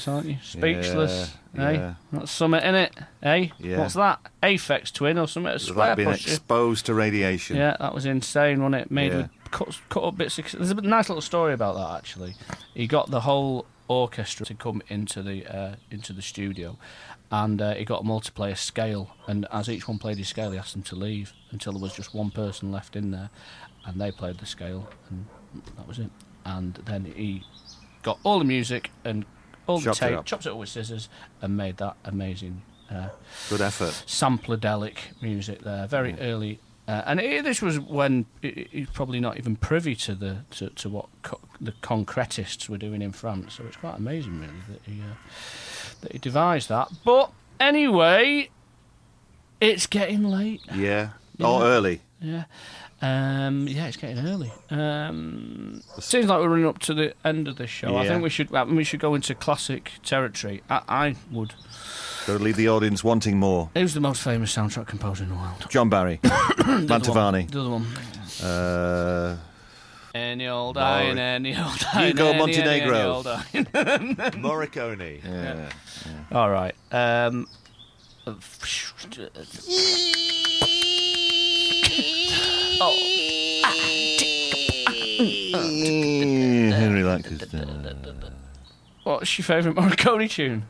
Speechless, aren't you? Speechless. Yeah, eh? yeah. That's something in it, eh? Yeah. What's that? Aphex twin or something? A Has square that been pusher. exposed to radiation? Yeah, that was insane, wasn't it? Made Yeah. with cut, cut up bits. Of, there's a nice little story about that actually. He got the whole orchestra to come into the uh, into the studio, and uh, he got them all to play a scale. And as each one played his scale, he asked them to leave until there was just one person left in there, and they played the scale, and that was it. And then he got all the music and all the Chopped it tape, up. chopped it up with scissors, and made that amazing. Uh, Good effort. sampledelic music there, very early. Uh, and it, this was when he- he's probably not even privy to the to, to what co- the concretists were doing in France. So it's quite amazing, really, that he uh, that he devised that. But anyway, it's getting late. Yeah. Yeah. Oh, early. Yeah. Um, yeah, it's getting early. Um, seems like we're running up to the end of this show. I Yeah. think we should uh, we should go into classic territory. I, I would. Got to leave the audience wanting more. Who's the most famous soundtrack composer in the world? John Barry. Mantovani. The other one. Uh, Any old Mor- iron, any old iron. Hugo any, Montenegro. Any, old iron. Morricone. yeah. All right. Um, oh. Henry Lancaster. What's your favourite Morricone tune?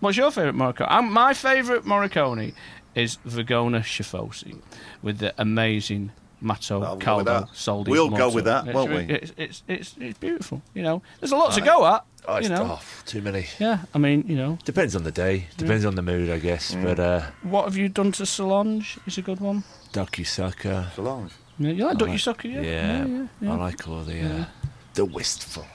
What's your favourite Morricone? Um, my favourite Morricone is Vergogna schifosi with the amazing Mato I'll go Caldo. Soldi. We'll go with that, It's won't we? It's, it's, it's, it's beautiful. You know, there's a lot to go at. Oh, it's you know, tough. Too many. yeah. I mean, you know, Depends on the day. Depends on the mood, I guess. Mm. But uh, what have you done to Solange? Is a good one. Ducky Sucker. Solange. Yeah, you like I Ducky like- Sucker, yeah? Yeah, yeah, yeah. I like all the uh, the wistful.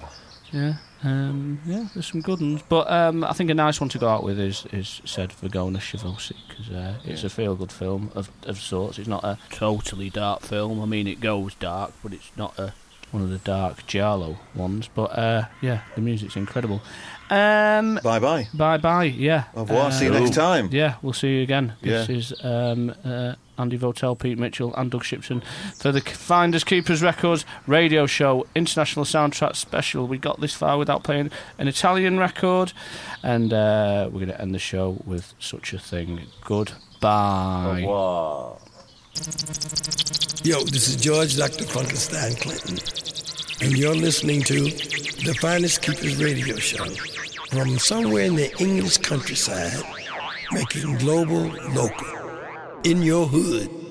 Yeah, um, yeah, there's some good ones, but um, I think a nice one to go out with is is said Vergogna schifosi because uh, it's a feel good film of of sorts. It's not a totally dark film. I mean, it goes dark, but it's not a one of the dark giallo ones. But uh, yeah, the music's incredible. Um, Bye bye. bye bye. Yeah. Au revoir. See you next time. Yeah, we'll see you again. This Yeah. is um, uh, Andy Votel, Pete Mitchell, and Doug Shipton for the Finders Keepers Records radio show, International Soundtrack Special. We got this far without playing an Italian record, and uh, we're going to end the show with such a thing. Goodbye. Yo, this is George Dr. Funkenstein Clinton, and you're listening to the Finders Keepers Radio Show from somewhere in the English countryside, making global local in your hood.